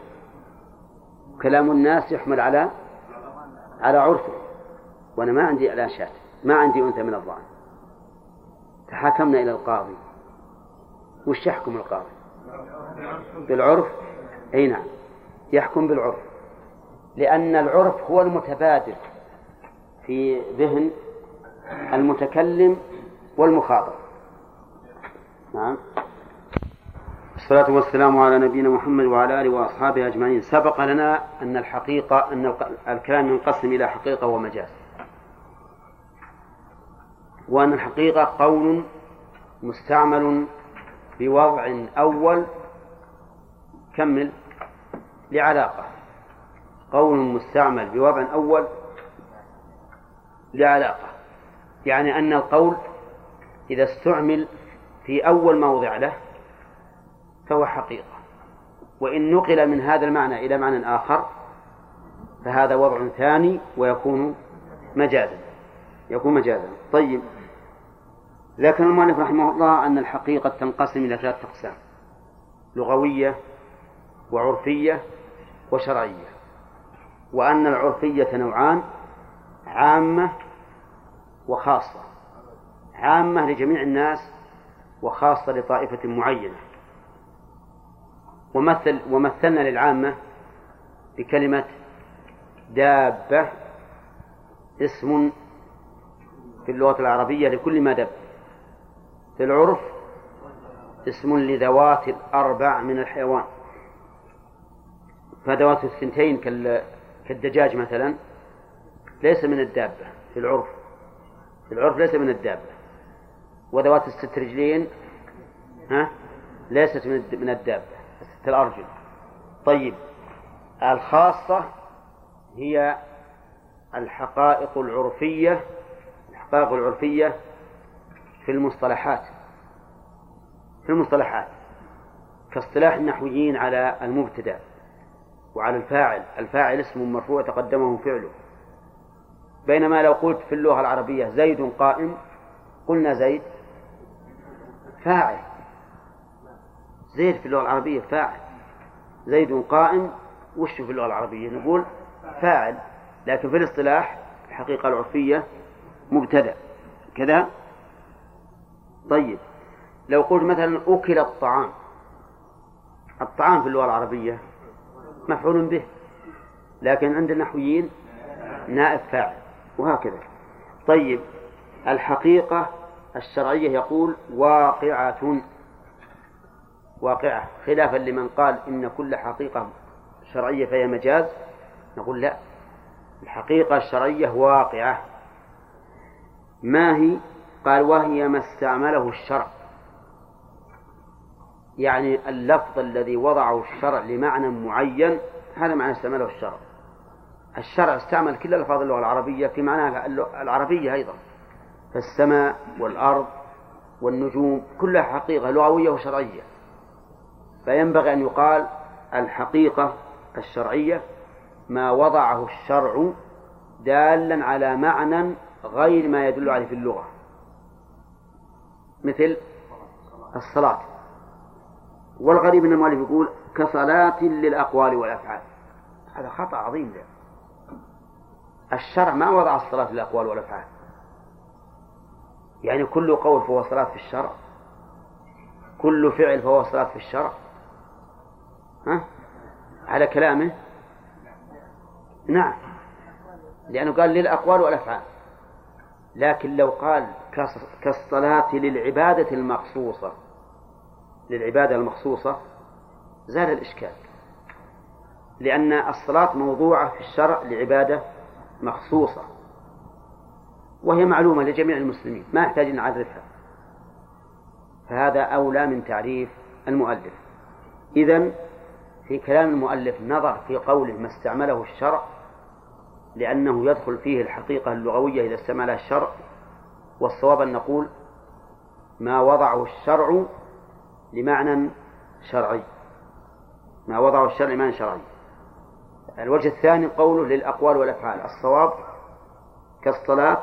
كلام الناس يحمل على على عرفه. وأنا ما عندي على شاة. ما عندي أنثى من الضأن تحاكمنا إلى القاضي. وش يحكم القاضي؟ بالعرف؟ أي نعم. يحكم بالعرف. لأن العرف هو المتبادل في ذهن المتكلم والمخاطب. نعم. الصلاة والسلام على نبينا محمد وعلى آله وأصحابه أجمعين. سبق لنا أن الحقيقة أن الكلام ينقسم إلى حقيقة ومجاز. وأن الحقيقة قول مستعمل بوضع أول كمل لعلاقة. قول مستعمل بوضع أول لعلاقة. يعني أن القول إذا استعمل في أول موضع له فهو حقيقة. وإن نقل من هذا المعنى إلى معنى آخر فهذا وضع ثاني ويكون مجازا. يكون مجازا. طيب. ذكر المؤلف رحمه الله أن الحقيقة تنقسم إلى ثلاثة أقسام لغوية وعرفية وشرعية. وأن العرفية نوعان عامة وخاصة. عامة لجميع الناس وخاصة لطائفة معينة. ومثل ومثلنا للعامة بكلمة دابة اسم في اللغة العربية لكل ما دب. في العرف اسم لذوات الأربع من الحيوان. فذوات الثنتين كالدجاج مثلا ليس من الدابة في العرف. في العرف ليس من الدابة. وذوات الست رجلين ها ليست من الدابة. الست الأرجل. طيب الخاصة هي الحقائق العرفية الحقائق العرفية في المصطلحات في المصطلحات كاصطلاح النحويين على المبتدأ وعلى الفاعل الفاعل اسم مرفوع تقدمه فعله. بينما لو قلت في اللغة العربية زيد قائم قلنا زيد فاعل. زيد في اللغة العربية فاعل. زيد قائم وش في اللغة العربية؟ نقول فاعل. لكن في الاصطلاح الحقيقة العرفية مبتدأ. كذا؟ طيب. لو قلت مثلا أكل الطعام الطعام في اللغة العربية مفعول به لكن عند النحويين نائب فاعل وهكذا. طيب. الحقيقة الشرعية يقول واقعة واقعة. خلافا لمن قال إن كل حقيقة شرعية فهي مجاز نقول لا. الحقيقة الشرعية واقعة. ما هي؟ قال وهي ما استعمله الشرع. يعني اللفظ الذي وضعه الشرع لمعنى معين هذا معنى استعمله الشرع. الشرع استعمل كل الألفاظ اللغة العربية في معناها العربية أيضا. فالسماء والأرض والنجوم كلها حقيقة لغوية وشرعية. فينبغي أن يقال الحقيقة الشرعية ما وضعه الشرع دالا على معنى غير ما يدل عليه في اللغة. مثل الصلاة. والغريب أن المؤلف يقول كصلاة للأقوال والأفعال. هذا خطأ عظيم ده. الشرع ما وضع الصلاة للأقوال والأفعال. يعني كل قول فهو صلاة في الشرع. كل فعل فهو صلاة في الشرع. ها؟ على كلامه؟ نعم. لأنه قال للأقوال والأفعال. لكن لو قال كالصلاة للعبادة المخصوصة. للعبادة المخصوصة زال الإشكال. لأن الصلاة موضوعة في الشرع لعبادة مخصوصة. وهي معلومة لجميع المسلمين ما يحتاج أن نعرفها فهذا أولى من تعريف المؤلف. إذن في كلام المؤلف نظر في قوله ما استعمله الشرع لأنه يدخل فيه الحقيقة اللغوية إذا استعملها الشرع والصواب أن نقول ما وضعه الشرع لمعنى شرعي. ما وضعه الشرع لمعنى شرعي. الوجه الثاني قوله للأقوال والأفعال. الصواب كالصلاة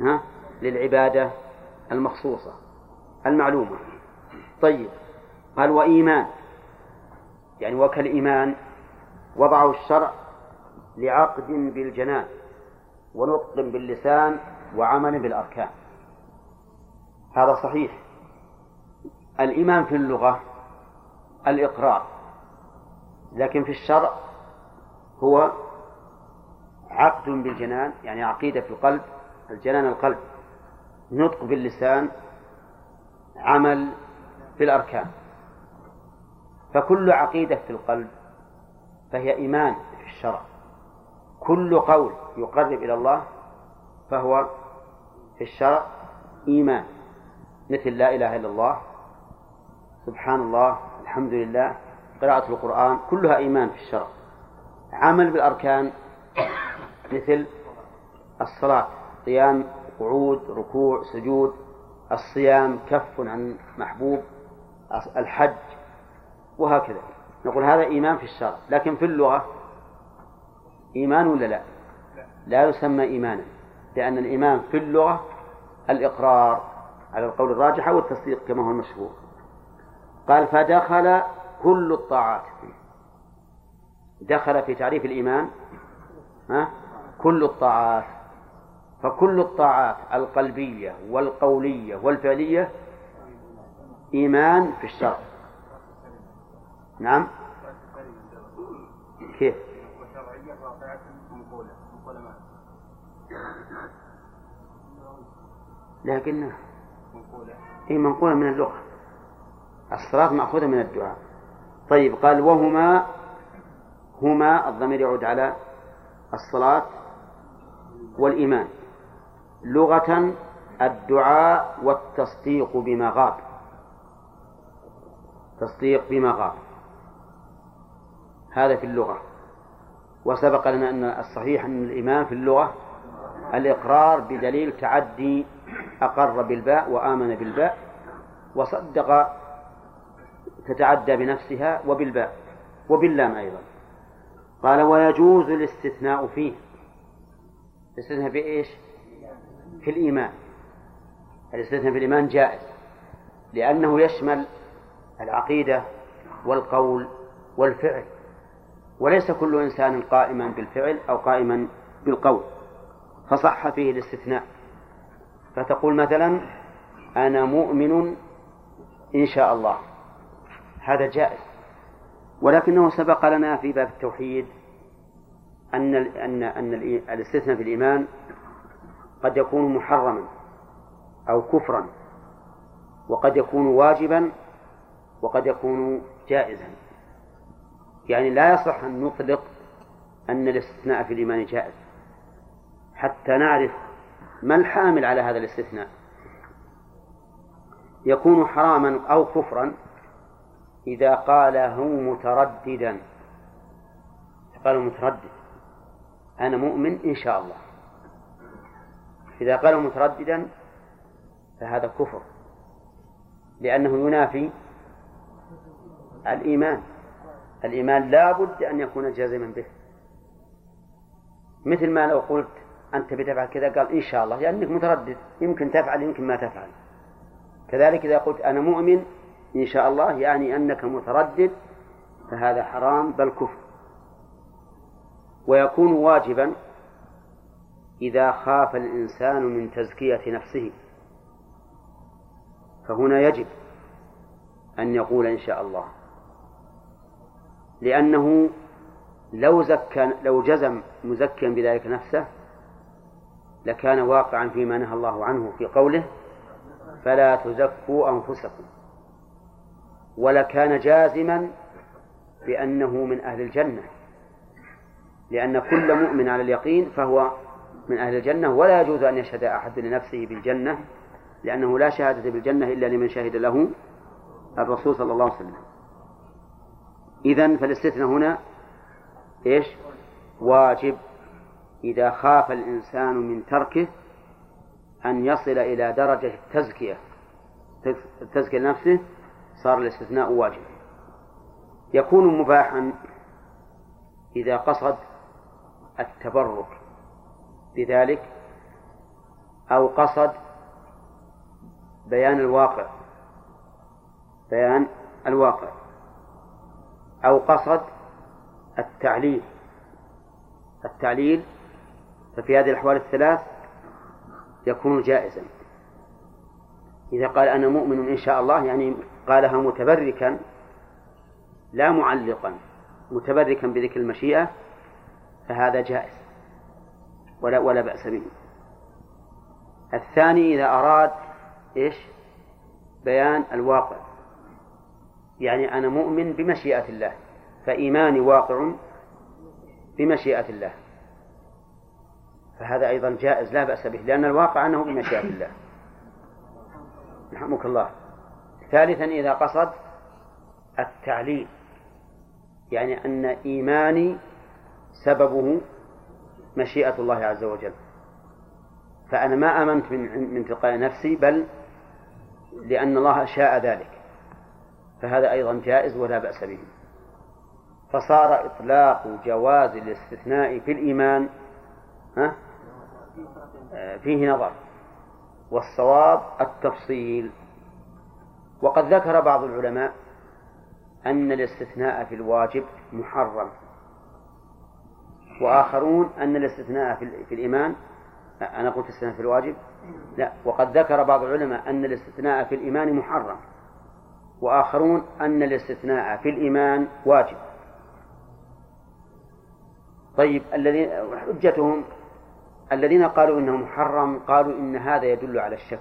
ها للعبادة المخصوصة المعلومة. طيب قال وإيمان. يعني وكالإيمان وضعه الشرع لعقد بالجنان ونطق باللسان وعمل بالأركان. هذا صحيح. الإيمان في اللغة الإقرار. لكن في الشرع هو عقد بالجنان يعني عقيدة في القلب الجنان القلب. نطق باللسان عمل في الأركان فكل عقيدة في القلب فهي إيمان في الشرع. كل قول يقرب إلى الله فهو في الشرع إيمان مثل لا إله إلا الله سبحان الله الحمد لله قراءة القرآن كلها إيمان في الشرع. عمل بالأركان مثل الصلاة قيام قعود ركوع سجود الصيام كف عن محبوب الحج وهكذا. نقول هذا إيمان في الشرع لكن في اللغة إيمان ولا لا؟ لا يسمى إيمانا. لأن الإيمان في اللغة الإقرار على القول الراجح أو التصديق كما هو المشهور. قال فدخل كل الطاعات دخل في تعريف الإيمان ها؟ كل الطاعات. فكل الطاعات القلبية والقولية والفعلية إيمان في الشرع. نعم؟ كيف؟ لكن هي منقولة من اللغة. الصلاة مأخوذة من الدعاء. طيب قال وهما هما الضمير يعود على الصلاة والإيمان. لغة الدعاء والتصديق بما غاب. تصديق بما غاب. هذا في اللغة. وسبق لنا أن الصحيح أن الإيمان في اللغة الإقرار بدليل تعدي أقر بالباء وآمن بالباء وصدق تتعدى بنفسها وبالباء وباللام أيضا. قال ويجوز الاستثناء فيه. الاستثناء في إيش؟ في الإيمان. الاستثناء في الإيمان جائز لأنه يشمل العقيدة والقول والفعل وليس كل إنسان قائما بالفعل أو قائما بالقول. فصح فيه الاستثناء. فتقول مثلا أنا مؤمن إن شاء الله. هذا جائز. ولكنه سبق لنا في باب التوحيد أن أن أن الاستثناء في الإيمان قد يكون محرما أو كفرا وقد يكون واجبا وقد يكون جائزا. يعني لا يصح أن نطلق أن الاستثناء في الإيمان جائز. حتى نعرف ما الحامل على هذا الاستثناء. يكون حراما أو كفرا إذا قاله مترددا. قال متردد. أنا مؤمن إن شاء الله. إذا قال مترددا فهذا كفر. لأنه ينافي الإيمان. الإيمان لا بد أن يكون جازما به. مثل ما لو قلت أنت بتفعل كذا؟ قال إن شاء الله يعني متردد. يمكن تفعل يمكن ما تفعل. كذلك إذا قلت أنا مؤمن إن شاء الله يعني أنك متردد فهذا حرام بل كفر. ويكون واجبا إذا خاف الإنسان من تزكية نفسه. فهنا يجب أن يقول إن شاء الله. لأنه لو زكى لو جزم مزكيا بذلك نفسه لكان واقعا فيما نهى الله عنه في قوله فلا تزكوا أنفسكم ولكان جازما بأنه من أهل الجنة لأن كل مؤمن على اليقين فهو من أهل الجنة ولا يجوز أن يشهد أحد لنفسه بالجنة لأنه لا شهادة بالجنة إلا لمن شهد له الرسول صلى الله عليه وسلم. إذن فالاستثناء هنا إيش؟ واجب. إذا خاف الإنسان من تركه أن يصل إلى درجة التزكية تزكية نفسه صار الاستثناء واجب. يكون مباحا إذا قصد التبرك بذلك أو قصد بيان الواقع بيان الواقع أو قصد التعليل. التعليل ففي هذه الأحوال الثلاث يكون جائزا. إذا قال أنا مؤمن إن شاء الله يعني قالها متبركا لا معلقا متبركا بذكر المشيئة فهذا جائز. ولا ولا بأس به. الثاني إذا أراد إيش؟ بيان الواقع. يعني أنا مؤمن بمشيئة الله فإيماني واقع بمشيئة الله. فهذا أيضا جائز لا بأس به لأن الواقع أنه بمشيئة الله. رحمك الله. ثالثا إذا قصد التعليل يعني أن إيماني سببه مشيئة الله عز وجل. فأنا ما آمنت من من تلقاء نفسي بل لأن الله شاء ذلك. فهذا أيضا جائز ولا بأس به. فصار إطلاق جواز الاستثناء في الإيمان ها؟ فيه نظر والصواب التفصيل. وقد ذكر بعض العلماء أن الاستثناء في الواجب محرم وآخرون أن الاستثناء في الإيمان أنا قلت الاستثناء في الواجب؟ لا وقد ذكر بعض العلماء أن الاستثناء في الإيمان محرم وآخرون أن الاستثناء في الإيمان واجب. طيب الذين حجتهم الذين قالوا إنه محرم قالوا إن هذا يدل على الشك.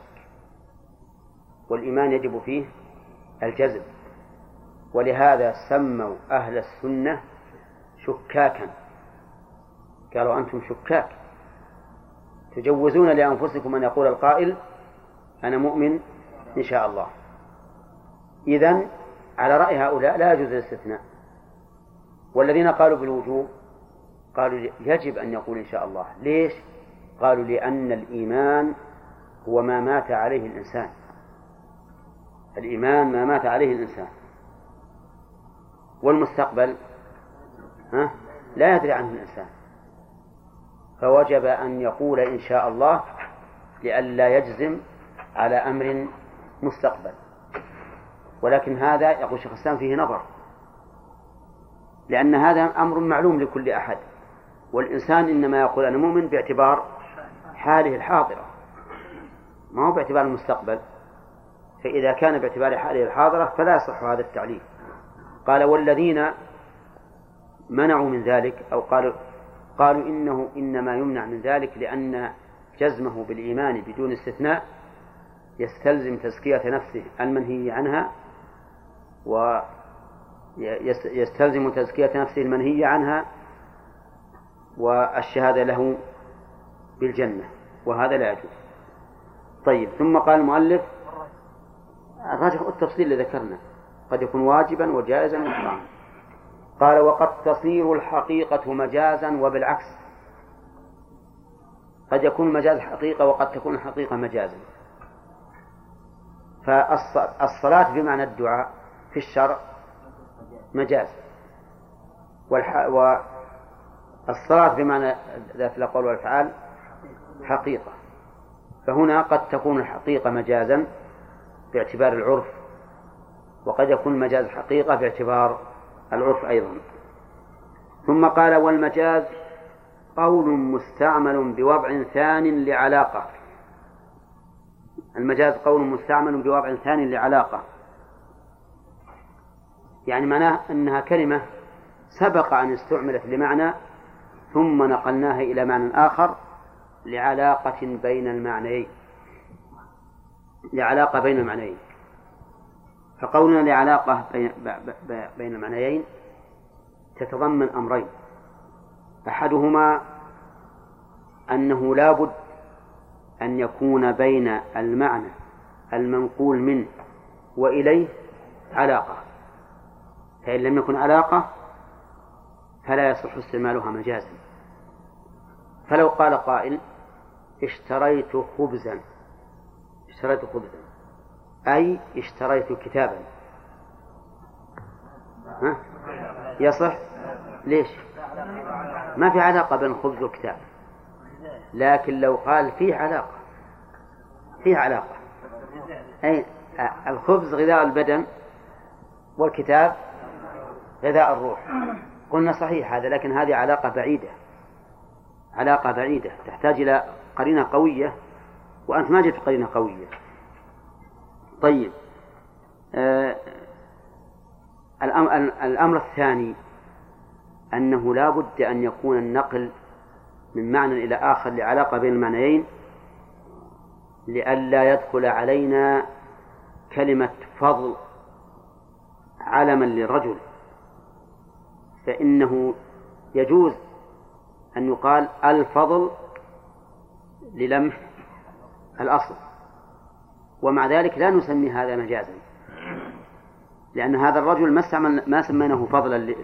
والإيمان يجب فيه الجزم ولهذا سموا أهل السنة شكاكا. قالوا أنتم شكاك. تجوزون لأنفسكم أن يقول القائل أنا مؤمن إن شاء الله. إذن على رأي هؤلاء لا يجوز الاستثناء. والذين قالوا بالوجوب قالوا يجب أن يقول إن شاء الله. ليش؟ قالوا لأن الإيمان هو ما مات عليه الإنسان. الإيمان ما مات عليه الإنسان. والمستقبل؟ ها؟ لا يدري عنه الإنسان. فوجب أن يقول إن شاء الله لئلا يجزم على أمر مستقبل. ولكن هذا يقول شيخ الإسلام فيه نظر. لأن هذا أمر معلوم لكل أحد. والإنسان إنما يقول أنا مؤمن باعتبار حاله الحاضرة. ما هو باعتبار المستقبل؟ فإذا كان باعتبار حاله الحاضرة فلا يصح هذا التعليل. قال والذين منعوا من ذلك أو قالوا قالوا إنه إنما يمنع من ذلك لأن جزمه بالإيمان بدون استثناء يستلزم تزكية نفسه المنهي عنها ويستلزم تزكية نفسه المنهي عنها والشهادة له بالجنة وهذا لا يجوز. طيب ثم قال المؤلف الراجح التفصيل اللي ذكرنا قد يكون واجبا وجائزا وحراما قال وقد تصير الحقيقة مجازا وبالعكس. قد يكون المجاز حقيقة وقد تكون الحقيقة مجازا. فالصلاة بمعنى الدعاء في الشرع مجاز. والصلاة بمعنى ذات الأقوال والأفعال حقيقة. فهنا قد تكون الحقيقة مجازا باعتبار العرف وقد يكون المجاز حقيقة باعتبار العرف أيضا. ثم قال والمجاز قول مستعمل بوضع ثان لعلاقة. المجاز قول مستعمل بوضع ثان لعلاقة. يعني معناه أنها كلمة سبق أن استعملت لمعنى ثم نقلناها إلى معنى آخر لعلاقة بين المعنيين. لعلاقة بين المعنيين. فقولنا لعلاقة بين, المعنيين تتضمن أمرين. أحدهما أنه لا بد أن يكون بين المعنى المنقول منه وإليه علاقة. فإن لم يكن علاقة فلا يصح استعمالها مجازا. فلو قال قائل اشتريت خبزا. اشتريت خبزا. أي اشتريت كتابا. ها؟ يصح؟ ليش؟ ما في علاقة بين الخبز والكتاب لكن لو قال فيه علاقة. فيه علاقة. أي الخبز غذاء البدن والكتاب غذاء الروح. قلنا صحيح هذا لكن هذه علاقة بعيدة. علاقة بعيدة. تحتاج إلى قرينة قوية وأنت ما جئت قرينة قوية. طيب آه الأمر الثاني أنه لا بد أن يكون النقل من معنى إلى آخر لعلاقة بين المعنيين لئلا يدخل علينا كلمة فضل علما للرجل. فإنه يجوز أن يقال الفضل للمح الأصل. ومع ذلك لا نسمي هذا مجازا. لأن هذا الرجل ما استعمل ما سميناه فضلا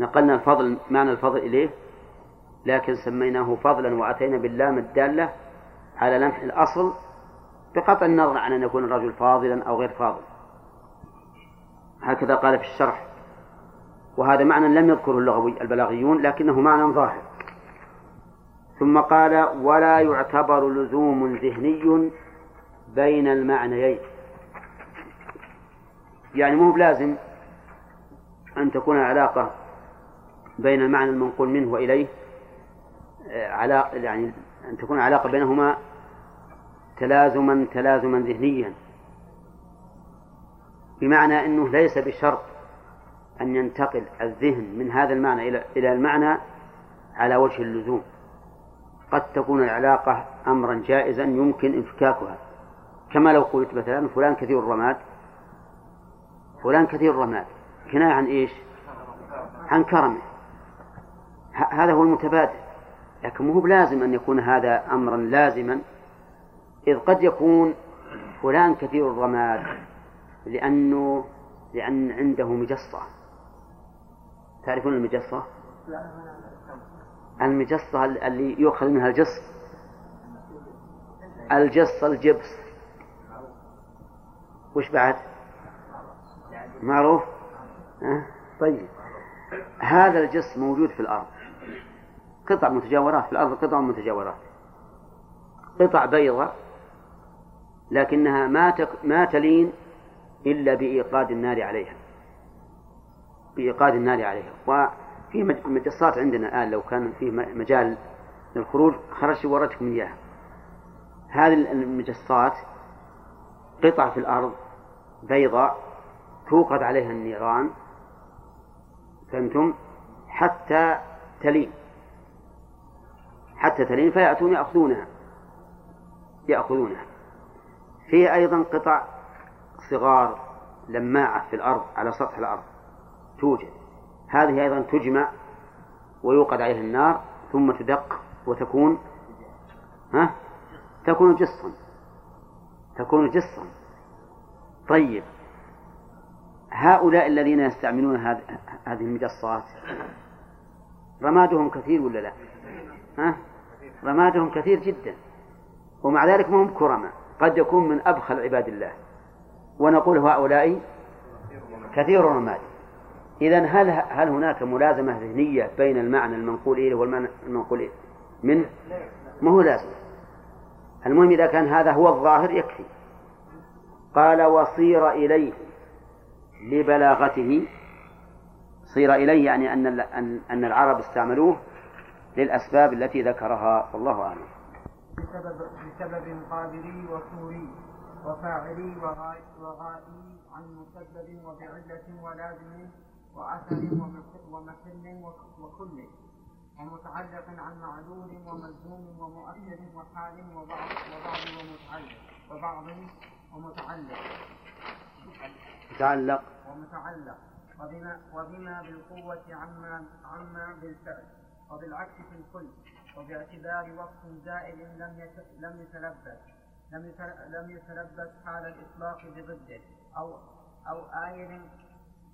نقلنا الفضل معنى الفضل إليه لكن سميناه فضلا وأتينا باللام الدالة على لمح الأصل بقطع النظر عن أن يكون الرجل فاضلا أو غير فاضل. هكذا قال في الشرح. وهذا معنى لم يذكره اللغوي البلاغيون لكنه معنى ظاهر. ثم قال ولا يعتبر لزوم ذهني بين المعنيين. يعني مو بلازم أن تكون العلاقة بين المعنى المنقول منه وإليه علاقة يعني أن تكون العلاقة بينهما تلازما تلازما ذهنيا. بمعنى أنه ليس بشرط أن ينتقل الذهن من هذا المعنى إلى إلى المعنى على وجه اللزوم. قد تكون العلاقة أمرا جائزا يمكن انفكاكها. كما لو قلت مثلا فلان كثير الرماد فلان كثير الرماد. كناية عن إيش؟ عن كرمه. هذا هو المتبادل. لكن مو بلازم أن يكون هذا أمرا لازما إذ قد يكون فلان كثير الرماد لأنه لأن عنده مجصة. تعرفون المجصة؟ المجصة اللي يؤخذ منها الجص. الجص الجبس. وش بعد؟ معروف؟ أه؟ طيب. هذا الجص موجود في الأرض. قطع متجاورات. في الأرض قطع متجاورات. قطع بيضاء لكنها ما تك ما تلين إلا بإيقاد النار عليها. بإيقاد النار عليها. وفي مجصات عندنا الآن لو كان فيه مجال للخروج خرجت ورتكم إياها. هذه المجصات قطع في الأرض بيضاء توقد عليها النيران فهمتم؟ حتى تلين. حتى تلين فيأتون يأخذونها. يأخذونها. فيه أيضا قطع صغار لماعة في الأرض على سطح الأرض. توجد. هذه أيضا تجمع ويوقد عليها النار ثم تدق وتكون ها؟ تكون جصا. تكون جصا. طيب. هؤلاء الذين يستعملون هذه المجصات رمادهم كثير ولا لا؟ ها؟ رمادهم كثير جدا. ومع ذلك ما هم كرماء. قد يكون من أبخل عباد الله. ونقول هؤلاء كثير الرماد إذا هل هل هناك ملازمة ذهنية بين المعنى المنقول إليه والمعنى المنقول إليه؟ منه؟ ما هو لازم المهم إذا كان هذا هو الظاهر يكفي. قال وصير إليه لبلاغته. صير إليه يعني أن أن العرب استعملوه للأسباب التي ذكرها والله أعلم. بسبب بسبب قابلي وسوري وفاعلي وغائي عن مسبب وبعلة ولازم وأثر ومحل وكل. ومتعلق عن معلول وملزوم ومؤثر وحال وبعض وبعض ومتعلق. وبعض ومتعلق. متعلق. ومتعلق. وبما وبما بالقوة عما عما بالفعل. وبالعكس في الكل. وباعتبار وصف زائل لم لم يتلبس. لم لم يتلبس حال الإطلاق بضده. أو أو آيل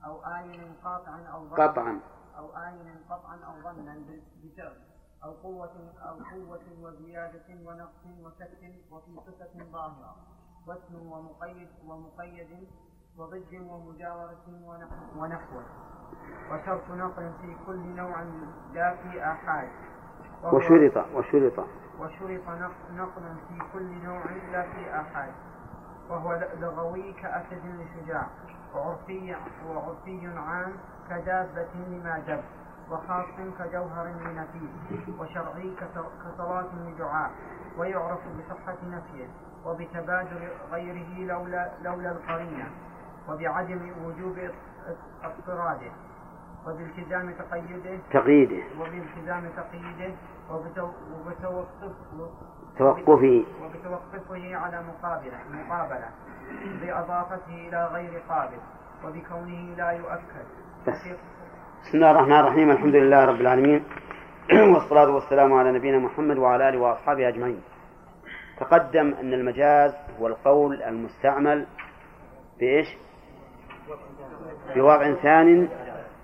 أو آيل قاطعا أو ظنا. قطعا. أو آيل قطعا أو ظنا بفعل أو قوة أو قوة وزيادة ونقص وسكت وفي صفة ظاهرة. واسم ومقيد ومقيد وضد ومجاورة ونحوه. وشرط نقل في كل نوع لا في آحاد وشرط وشرط. وشرط نقل في كل نوع لا في آحاد. وهو لغوي كأسد لشجاع وعرفي وعرفي عام كدابة لما دب وخاص كجوهر لنفيس وشرعي كصلاة لدعاء ويعرف بصحة نفيه وبتبادر غيره لولا لولا القرينة وبعدم وجوب اضطراده وبالتزام تقيده تقييده. وبالتزام تقييده وبتوقف توقفه. وبتوقفه على مقابلة مقابلة. بإضافته إلى غير قابل وبكونه لا يؤكد بس. بسم الله الرحمن الرحيم الحمد لله رب العالمين والصلاة والسلام على نبينا محمد وعلى آله وأصحابه أجمعين تقدم أن المجاز هو القول المستعمل بإيش؟ بوضع ثان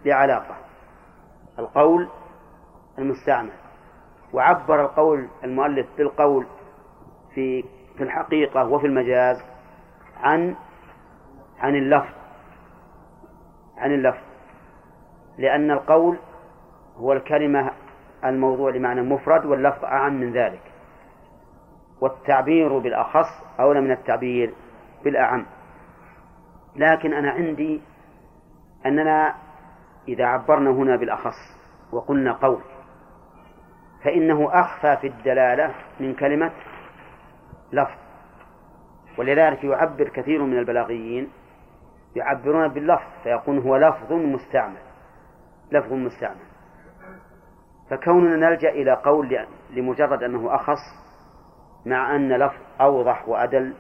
لعلاقة القول المستعمل وعبر القول المؤلف بالقول في في الحقيقة وفي المجاز عن عن اللفظ عن اللفظ لأن القول هو الكلمة الموضوع لمعنى مفرد واللفظ أعم من ذلك والتعبير بالأخص أولى من التعبير بالأعم لكن أنا عندي أننا إذا عبرنا هنا بالأخص وقلنا قول فإنه أخفى في الدلالة من كلمة لفظ ولذلك يعبر كثير من البلاغيين يعبرون باللفظ فيقول هو لفظ مستعمل لفظ مستعمل. فكوننا نلجأ إلى قول لمجرد أنه أخص مع أن لفظ أوضح وأدل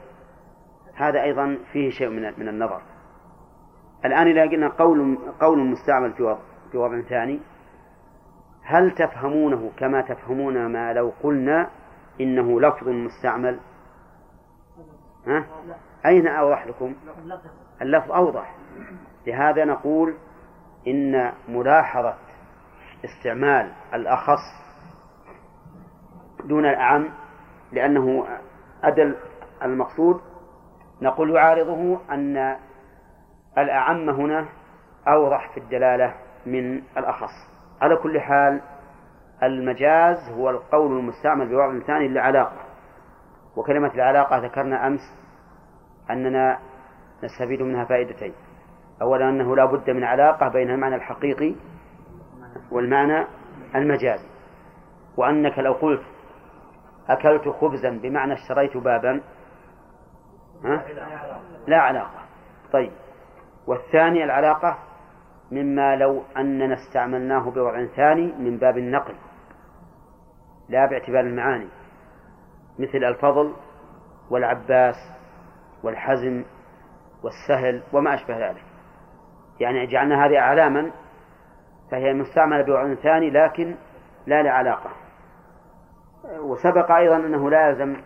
هذا أيضا فيه شيء من من النظر. الآن إذا قلنا قول قول مستعمل في وضع في وضع ثاني هل تفهمونه كما تفهمون ما لو قلنا إنه لفظ مستعمل؟ ها؟ أين أوضح لكم؟ اللفظ أوضح. لهذا نقول إن ملاحظة استعمال الأخص دون الأعم لأنه أدل المقصود. نقول يعارضه أن الأعم هنا أوضح في الدلالة من الأخص. على كل حال المجاز هو القول المستعمل بوضع ثاني للعلاقة. وكلمة العلاقة ذكرنا أمس أننا نستفيد منها فائدتين. أولا أنه لا بد من علاقة بين المعنى الحقيقي والمعنى المجازي. وأنك لو قلت أكلت خبزا بمعنى اشتريت بابا ها؟ لا علاقة. طيب. والثاني العلاقة مما لو أننا استعملناه بوضع ثاني من باب النقل لا باعتبار المعاني. مثل الفضل والعباس والحزم والسهل وما أشبه ذلك. يعني جعلنا هذه أعلاما فهي مستعملة بوضع ثاني لكن لا لعلاقة وسبق أيضا أنه لا يلزم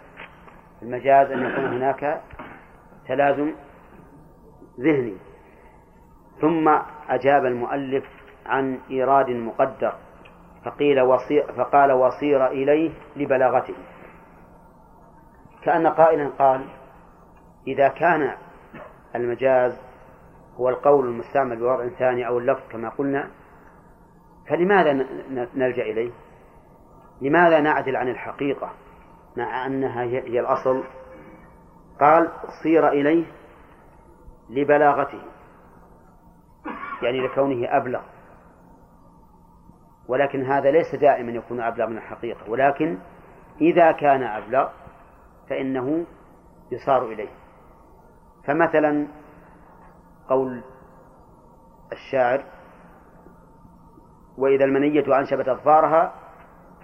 المجاز أن يكون هناك تلازم ذهني. ثم أجاب المؤلف عن إيراد مقدر فقيل وصير فقال وصير إليه لبلاغته. كأن قائلا قال إذا كان المجاز هو القول المستعمل بوضع ثاني أو اللفظ كما قلنا فلماذا نلجأ إليه؟ لماذا نعدل عن الحقيقة مع أنها هي الأصل؟ قال صير إليه لبلاغته يعني لكونه أبلغ ولكن هذا ليس دائما يكون أبلغ من الحقيقة ولكن إذا كان أبلغ فإنه يصار إليه. فمثلا قول الشاعر وإذا المنية أنشبت أظفارها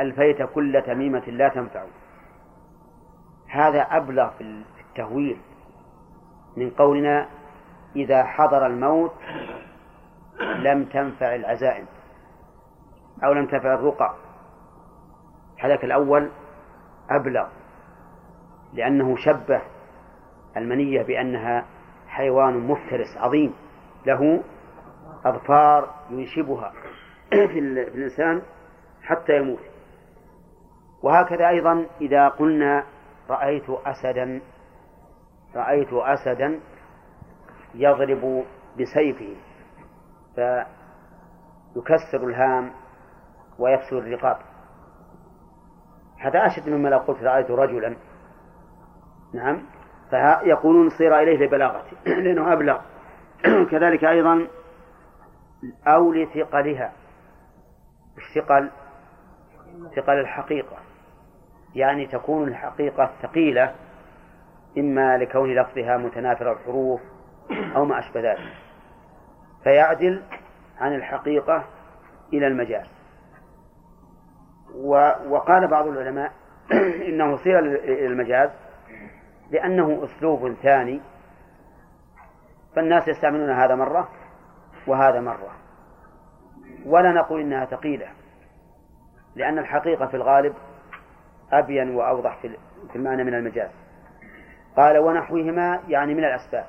ألفيت كل تميمة لا تنفع. هذا أبلغ في التهويل من قولنا إذا حضر الموت لم تنفع العزائم أو لم تنفع الرقى. هذاك الأول أبلغ. لأنه شبه المنية بأنها حيوان مفترس عظيم. له أظفار ينشبها في الإنسان حتى يموت. وهكذا أيضا إذا قلنا رأيت أسدا رأيت أسدا يضرب بسيفه فيكسر الهام ويكسر الرقاب. هذا أشد مما لو قلت رأيت رجلا. نعم. فيقولون صير إليه لبلاغته لأنه أبلغ. كذلك أيضا أو لثقلها الثقل ثقل الحقيقة. يعني تكون الحقيقة ثقيلة إما لكون لفظها متنافر الحروف أو ما أشبه ذلك. فيعدل عن الحقيقة إلى المجاز. وقال بعض العلماء إنه صير إلى المجاز لأنه أسلوب ثاني فالناس يستعملون هذا مرة وهذا مرة. ولا نقول إنها ثقيلة لأن الحقيقة في الغالب أبين وأوضح في المعنى من المجاز. قال ونحوهما يعني من الأسباب.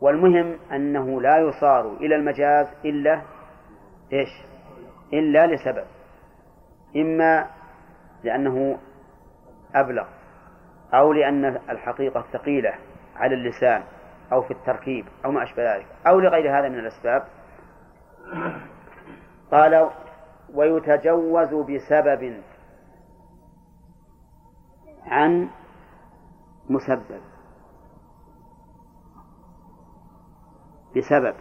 والمهم أنه لا يصار إلى المجاز إلا إيش؟ إلا لسبب. إما لأنه أبلغ أو لأن الحقيقة ثقيلة على اللسان أو في التركيب أو ما أشبه ذلك أو لغير هذا من الأسباب. قال ويتجوز بسبب عن مسبب. بسبب.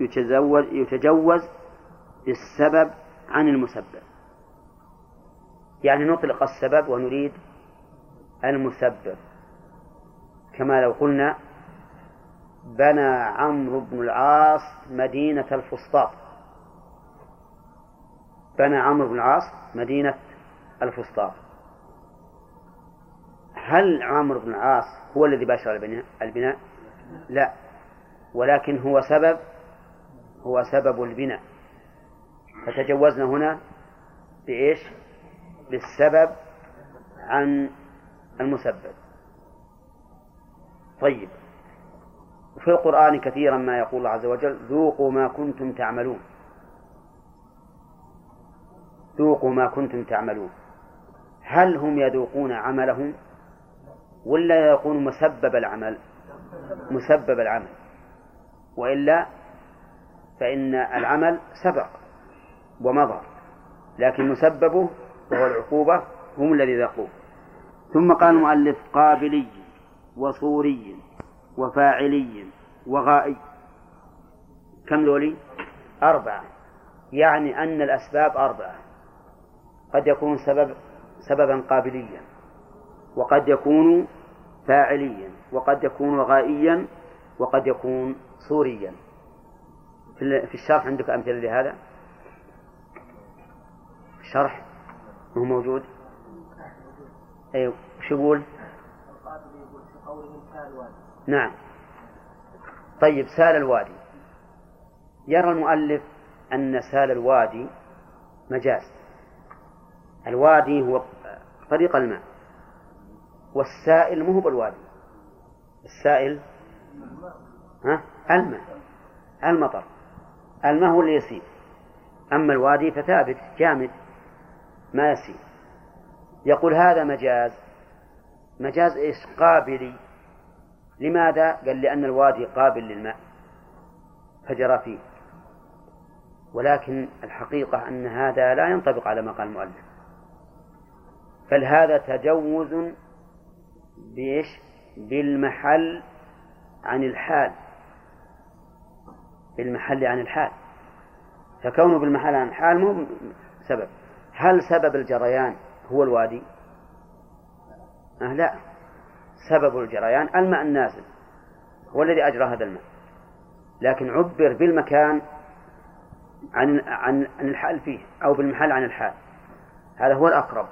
يتزوج يتجوز بالسبب عن المسبب. يعني نطلق السبب ونريد المسبب. كما لو قلنا بنى عمرو بن العاص مدينة الفسطاط. بنى عمرو بن العاص مدينة الفسطاط. هل عمرو بن العاص هو الذي باشر البناء؟ لا. ولكن هو سبب هو سبب البناء. فتجوزنا هنا بإيش؟ بالسبب عن المسبب. طيب. في القرآن كثيرا ما يقول الله عز وجل ذوقوا ما كنتم تعملون. ذوقوا ما كنتم تعملون. هل هم يذوقون عملهم ولا يكون مسبب العمل؟ مسبب العمل. وإلا فإن العمل سبق ومضى لكن مسببه وهو العقوبة هم الذي ذاقوه. ثم قال المؤلف قابلي وصوري وفاعلي وغائي. كم ذولي أربعة. يعني أن الأسباب أربعة. قد يكون سبب سببا قابليا وقد يكون فاعليا وقد يكون غائيا وقد يكون صوريا. في الشرح عندك أمثلة لهذا؟ الشرح هو موجود؟ أي وش يقول؟ نعم. طيب سال الوادي. يرى المؤلف أن سال الوادي مجاز. الوادي هو طريق الماء والسائل مو هو بالوادي. السائل ها؟ الماء. المطر. الماء هو اللي يسيل أما الوادي فثابت جامد ما يسيل يقول هذا مجاز. مجاز إيش؟ قابلي. لماذا؟ قال لأن الوادي قابل للماء. فجرى فيه. ولكن الحقيقة أن هذا لا ينطبق على ما قال المؤلف. بل هذا تجوز بإيش؟ بالمحل عن الحال. بالمحل عن الحال. فكونه بالمحل عن الحال مو سبب. هل سبب الجريان؟ هو الوادي؟ أه لا. سبب الجريان الماء النازل هو الذي أجرى هذا الماء. لكن عبر بالمكان عن عن عن الحال فيه أو بالمحل عن الحال. هذا هو الأقرب.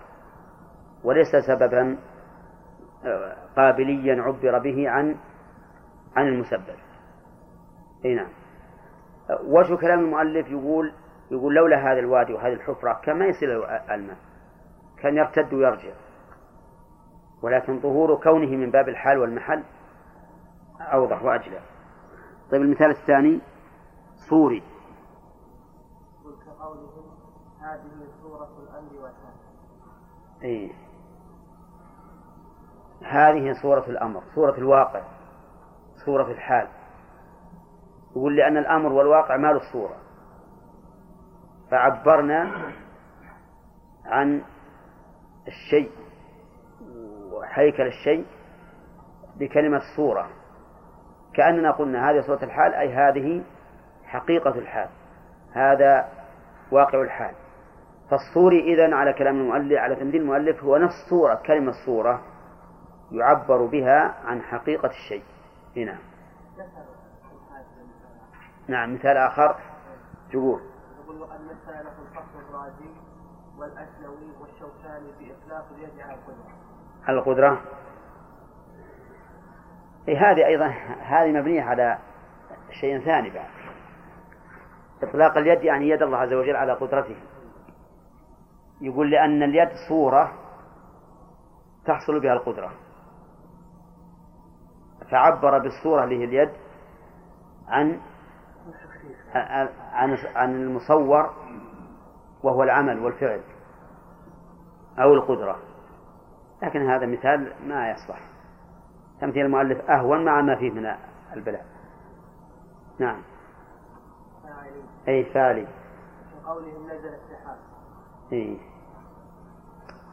وليس سببا آه، قابليا عبر به عن عن المسبب. أي نعم. وجه كلام المؤلف يقول يقول لولا هذا الوادي وهذه الحفرة كان ما الماء. كان يرتد ويرجع. ولكن ظهور كونه من باب الحال والمحل أوضح وأجلى. طيب المثال الثاني صوري. كقولهم هذه سورة الأمر والنهي إيه. هذه صورة الأمر صورة الواقع صورة الحال. يقول لأن الأمر والواقع مال الصورة. فعبرنا عن الشيء وهيكل الشيء بكلمة صورة كأننا قلنا هذه صورة الحال أي هذه حقيقة الحال هذا واقع الحال. فالصوري إذن على كلام المؤلف على تمثيل المؤلف هو نفس صورة كلمة صورة يعبر بها عن حقيقة الشيء. هنا نعم. مثال آخر. تقول والأسلوي والشوكاني في إطلاق اليد على القدرة. القدرة؟ إيه هذه أيضا هذه مبنية على شيء ثاني بعد. إطلاق اليد يعني يد الله عز وجل على قدرته. يقول لأن اليد صورة تحصل بها القدرة. فعبر بالصورة اللي هي اليد عن عن عن المصور وهو العمل والفعل أو القدرة. لكن هذا مثال ما يصلح. تمثيل المؤلف أهون مع ما فيه من البلاء. نعم. أي فالي قولهم نزل السحاب. إيه.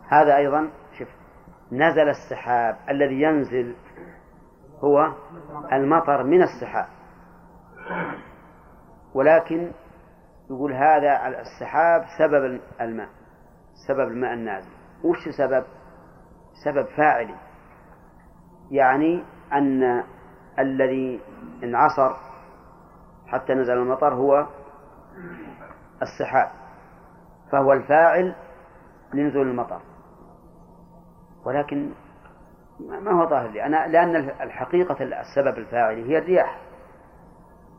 هذا أيضا شوف نزل السحاب الذي ينزل هو المطر من السحاب. ولكن يقول هذا السحاب سبب الماء سبب الماء النازل. وش سبب؟ سبب فاعلي. يعني أن الذي انعصر حتى نزل المطر هو السحاب فهو الفاعل لنزول المطر. ولكن ما هو ظاهر لي؟ أنا لأن الحقيقة السبب الفاعل هي الرياح.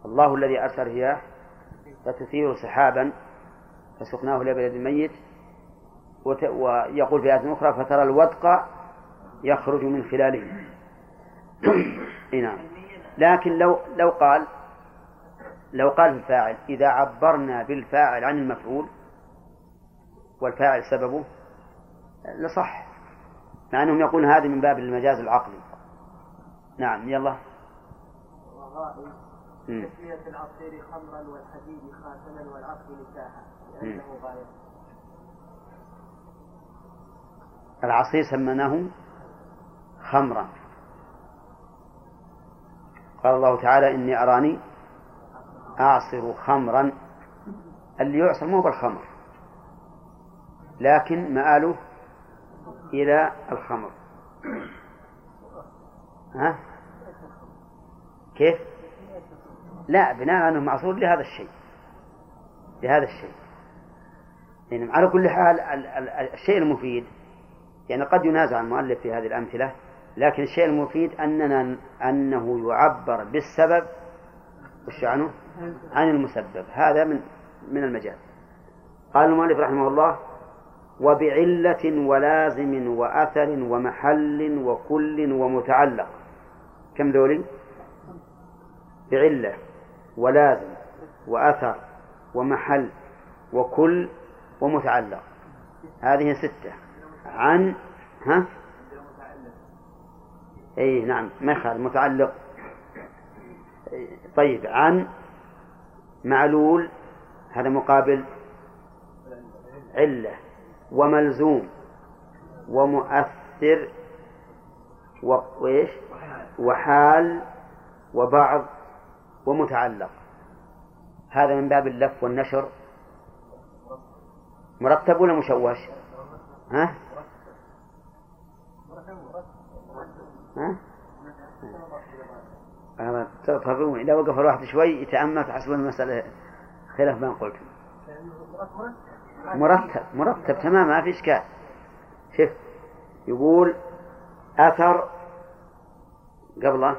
الله الذي أرسل الرياح فتثير سحابا فسقناه لبلد ميت. ويقول في آية أخرى فترى الودق يخرج من خلاله. نعم. لكن لو لو قال لو قال الفاعل إذا عبرنا بالفاعل عن المفعول والفاعل سببه لصح. مع أنهم يقولون هذه من باب المجاز العقلي. نعم يلا. تسمية العصير خمرا والحديد خاتما والعقل نكاحا؟ لأنه غاية. العصير سميناه خمرا. قال الله تعالى إني أراني أعصر خمرا. اللي يعصر مو بالخمر لكن مآله إلى الخمر. ها؟ كيف؟ لا بناء أنه معصور لهذا الشيء. لهذا الشيء. يعني على كل حال الشيء المفيد يعني قد ينازع المؤلف في هذه الأمثلة لكن الشيء المفيد أننا أنه يعبر بالسبب وش عنه؟ عن المسبب. هذا من من المجال. قال المؤلف رحمه الله وبعلة ولازم وأثر ومحل وكل ومتعلق. كم ذولي؟ بعلة. ولازم وأثر ومحل وكل ومتعلق. هذه ستة. عن ها؟ اي نعم ما يخالف متعلق. طيب عن معلول هذا مقابل علة وملزوم ومؤثر وإيش؟ وحال وبعض. ومتعلق. هذا من باب اللف والنشر. مرتب ولا مشوش؟ ها؟ ها؟ تفهمون إذا وقف الواحد شوي يتأمل تحسبون المسألة. خلاف ما قلت. مرتب. مرتب تمام ما في إشكال. شوف يقول أثر قبله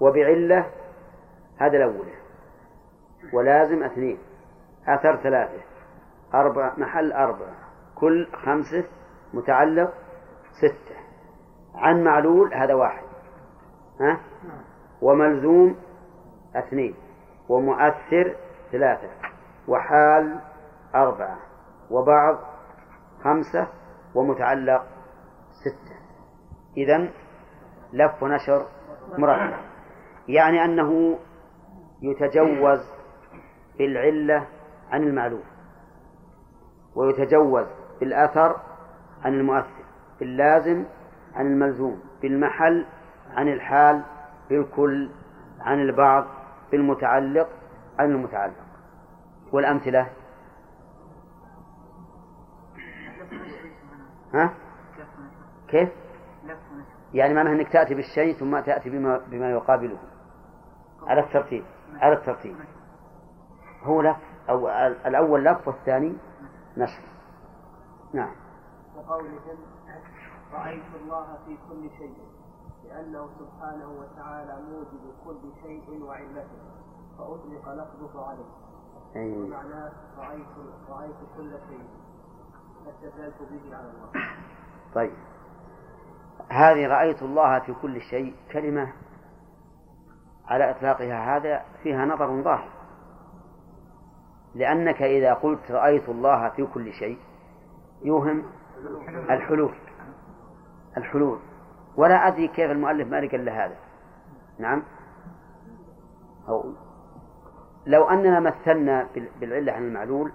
وبعلة هذا الأول. ولازم اثنين. أثر ثلاثة. أربع محل أربعة. كل خمسة متعلق ستة. عن معلول هذا واحد. ها؟ وملزوم اثنين. ومؤثر ثلاثة. وحال أربعة. وبعض خمسة ومتعلق ستة. إذا لف ونشر مرتب. يعني أنه يتجوز بالعلة عن المعلوم ويتجوز بالأثر عن المؤثر باللازم عن الملزوم بالمحل عن الحال بالكل عن البعض بالمتعلق عن المتعلق والأمثلة ها؟ كيف؟ يعني معناه أنك تأتي بالشيء ثم تأتي بما, بما يقابله على الترتيب على الترتيب. هو لف أو الأول لف والثاني نشر. نعم. وقولهم رأيت الله في كل شيء لأنه سبحانه وتعالى موجب كل شيء وعلته فأطلق لفظه عليه. أي. ومعناه رأيت رأيت كل شيء. فاستدلت به على الله. طيب. هذه رأيت الله في كل شيء كلمة على إطلاقها هذا فيها نظر ظاهر لأنك إذا قلت رأيت الله في كل شيء يوهم الحلول. الحلول. ولا أدري كيف المؤلف ما قال هذا. نعم. أو لو أننا مثلنا بالعلة عن المعلول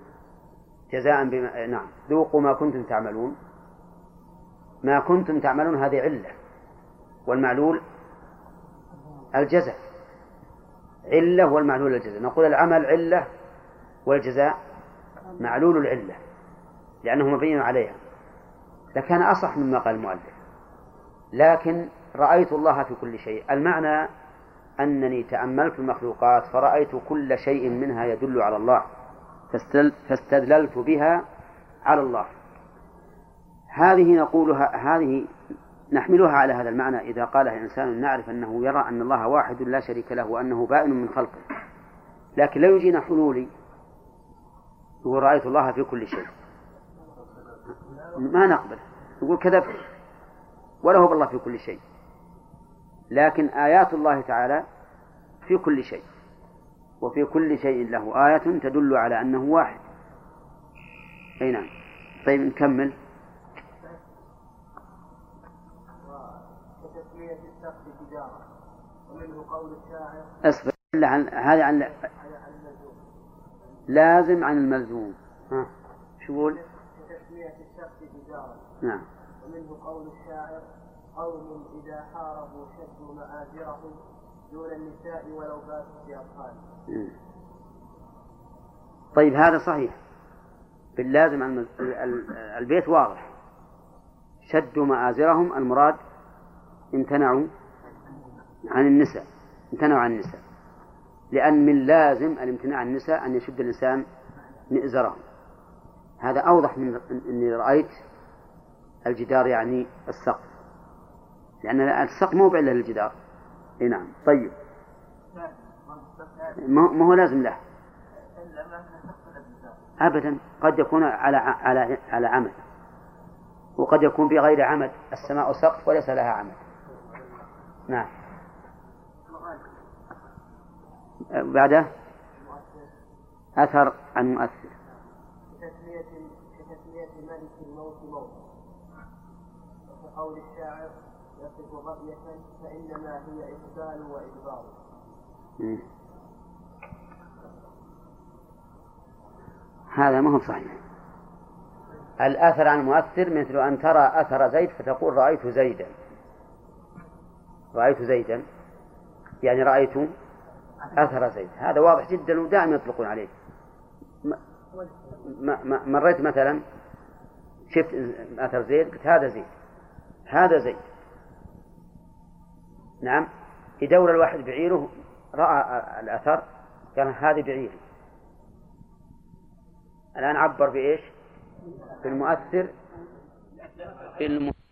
جزاء بما نعم. ذوقوا ما كنتم تعملون. ما كنتم تعملون هذه علة. والمعلول الجزاء. علة والمعلول الجزاء. نقول العمل علة والجزاء معلول العلة لأنه مبين عليها. لكان أصح مما قال المؤلف. لكن رأيت الله في كل شيء. المعنى أنني تأملت المخلوقات فرأيت كل شيء منها يدل على الله فاستدللت بها على الله. هذه نقولها هذه نحملها على هذا المعنى إذا قالها إنسان نعرف أنه يرى أن الله واحد لا شريك له وأنه بائن من خلقه. لكن لا يجينا حلولي يقول رأيت الله في كل شيء. ما نقبل. يقول كذبت. ولا هو بالله في كل شيء. لكن آيات الله تعالى في كل شيء. وفي كل شيء له آية تدل على أنه واحد. أي نعم. طيب نكمل. اصبر عن هذا عن لازم عن الملزوم. ها. شو يقول؟ كتسمية الشخص تجارة نعم. ومنه قول الشاعر قوم إذا حاربوا شدوا مآزرهم دون النساء ولو باتوا في أطفالهم طيب هذا صحيح. باللازم عن البيت واضح. شدوا مآزرهم. المراد امتنعوا. عن النساء امتنعوا عن النساء. لأن من لازم الامتناع عن النساء أن يشد الإنسان مئزرة. هذا أوضح من أني رأيت الجدار يعني السقف. لأن السقف مو بعلة للجدار. إي نعم. طيب. ما هو لازم له؟ أبدا. قد يكون على على على عمد وقد يكون بغير عمد السماء سقف وليس لها عمد نعم. بعده أثر عن مؤثر. كتسمية ملك الموت الشاعر يصف غبية فإنما هي إقبال وإدبار هذا ما هو صحيح. الأثر عن مؤثر مثل أن ترى أثر زيد فتقول رأيت زيدا. رأيت زيدا. يعني رأيت أثر زيد. هذا واضح جدا ودائما يطلقون عليه. مريت مثلا شفت أثر زيد قلت هذا زيد. هذا زيد. نعم. يدور الواحد بعيره رأى الأثر قال هذه بعيري الآن عبر بإيش؟ بالمؤثر بالمؤثر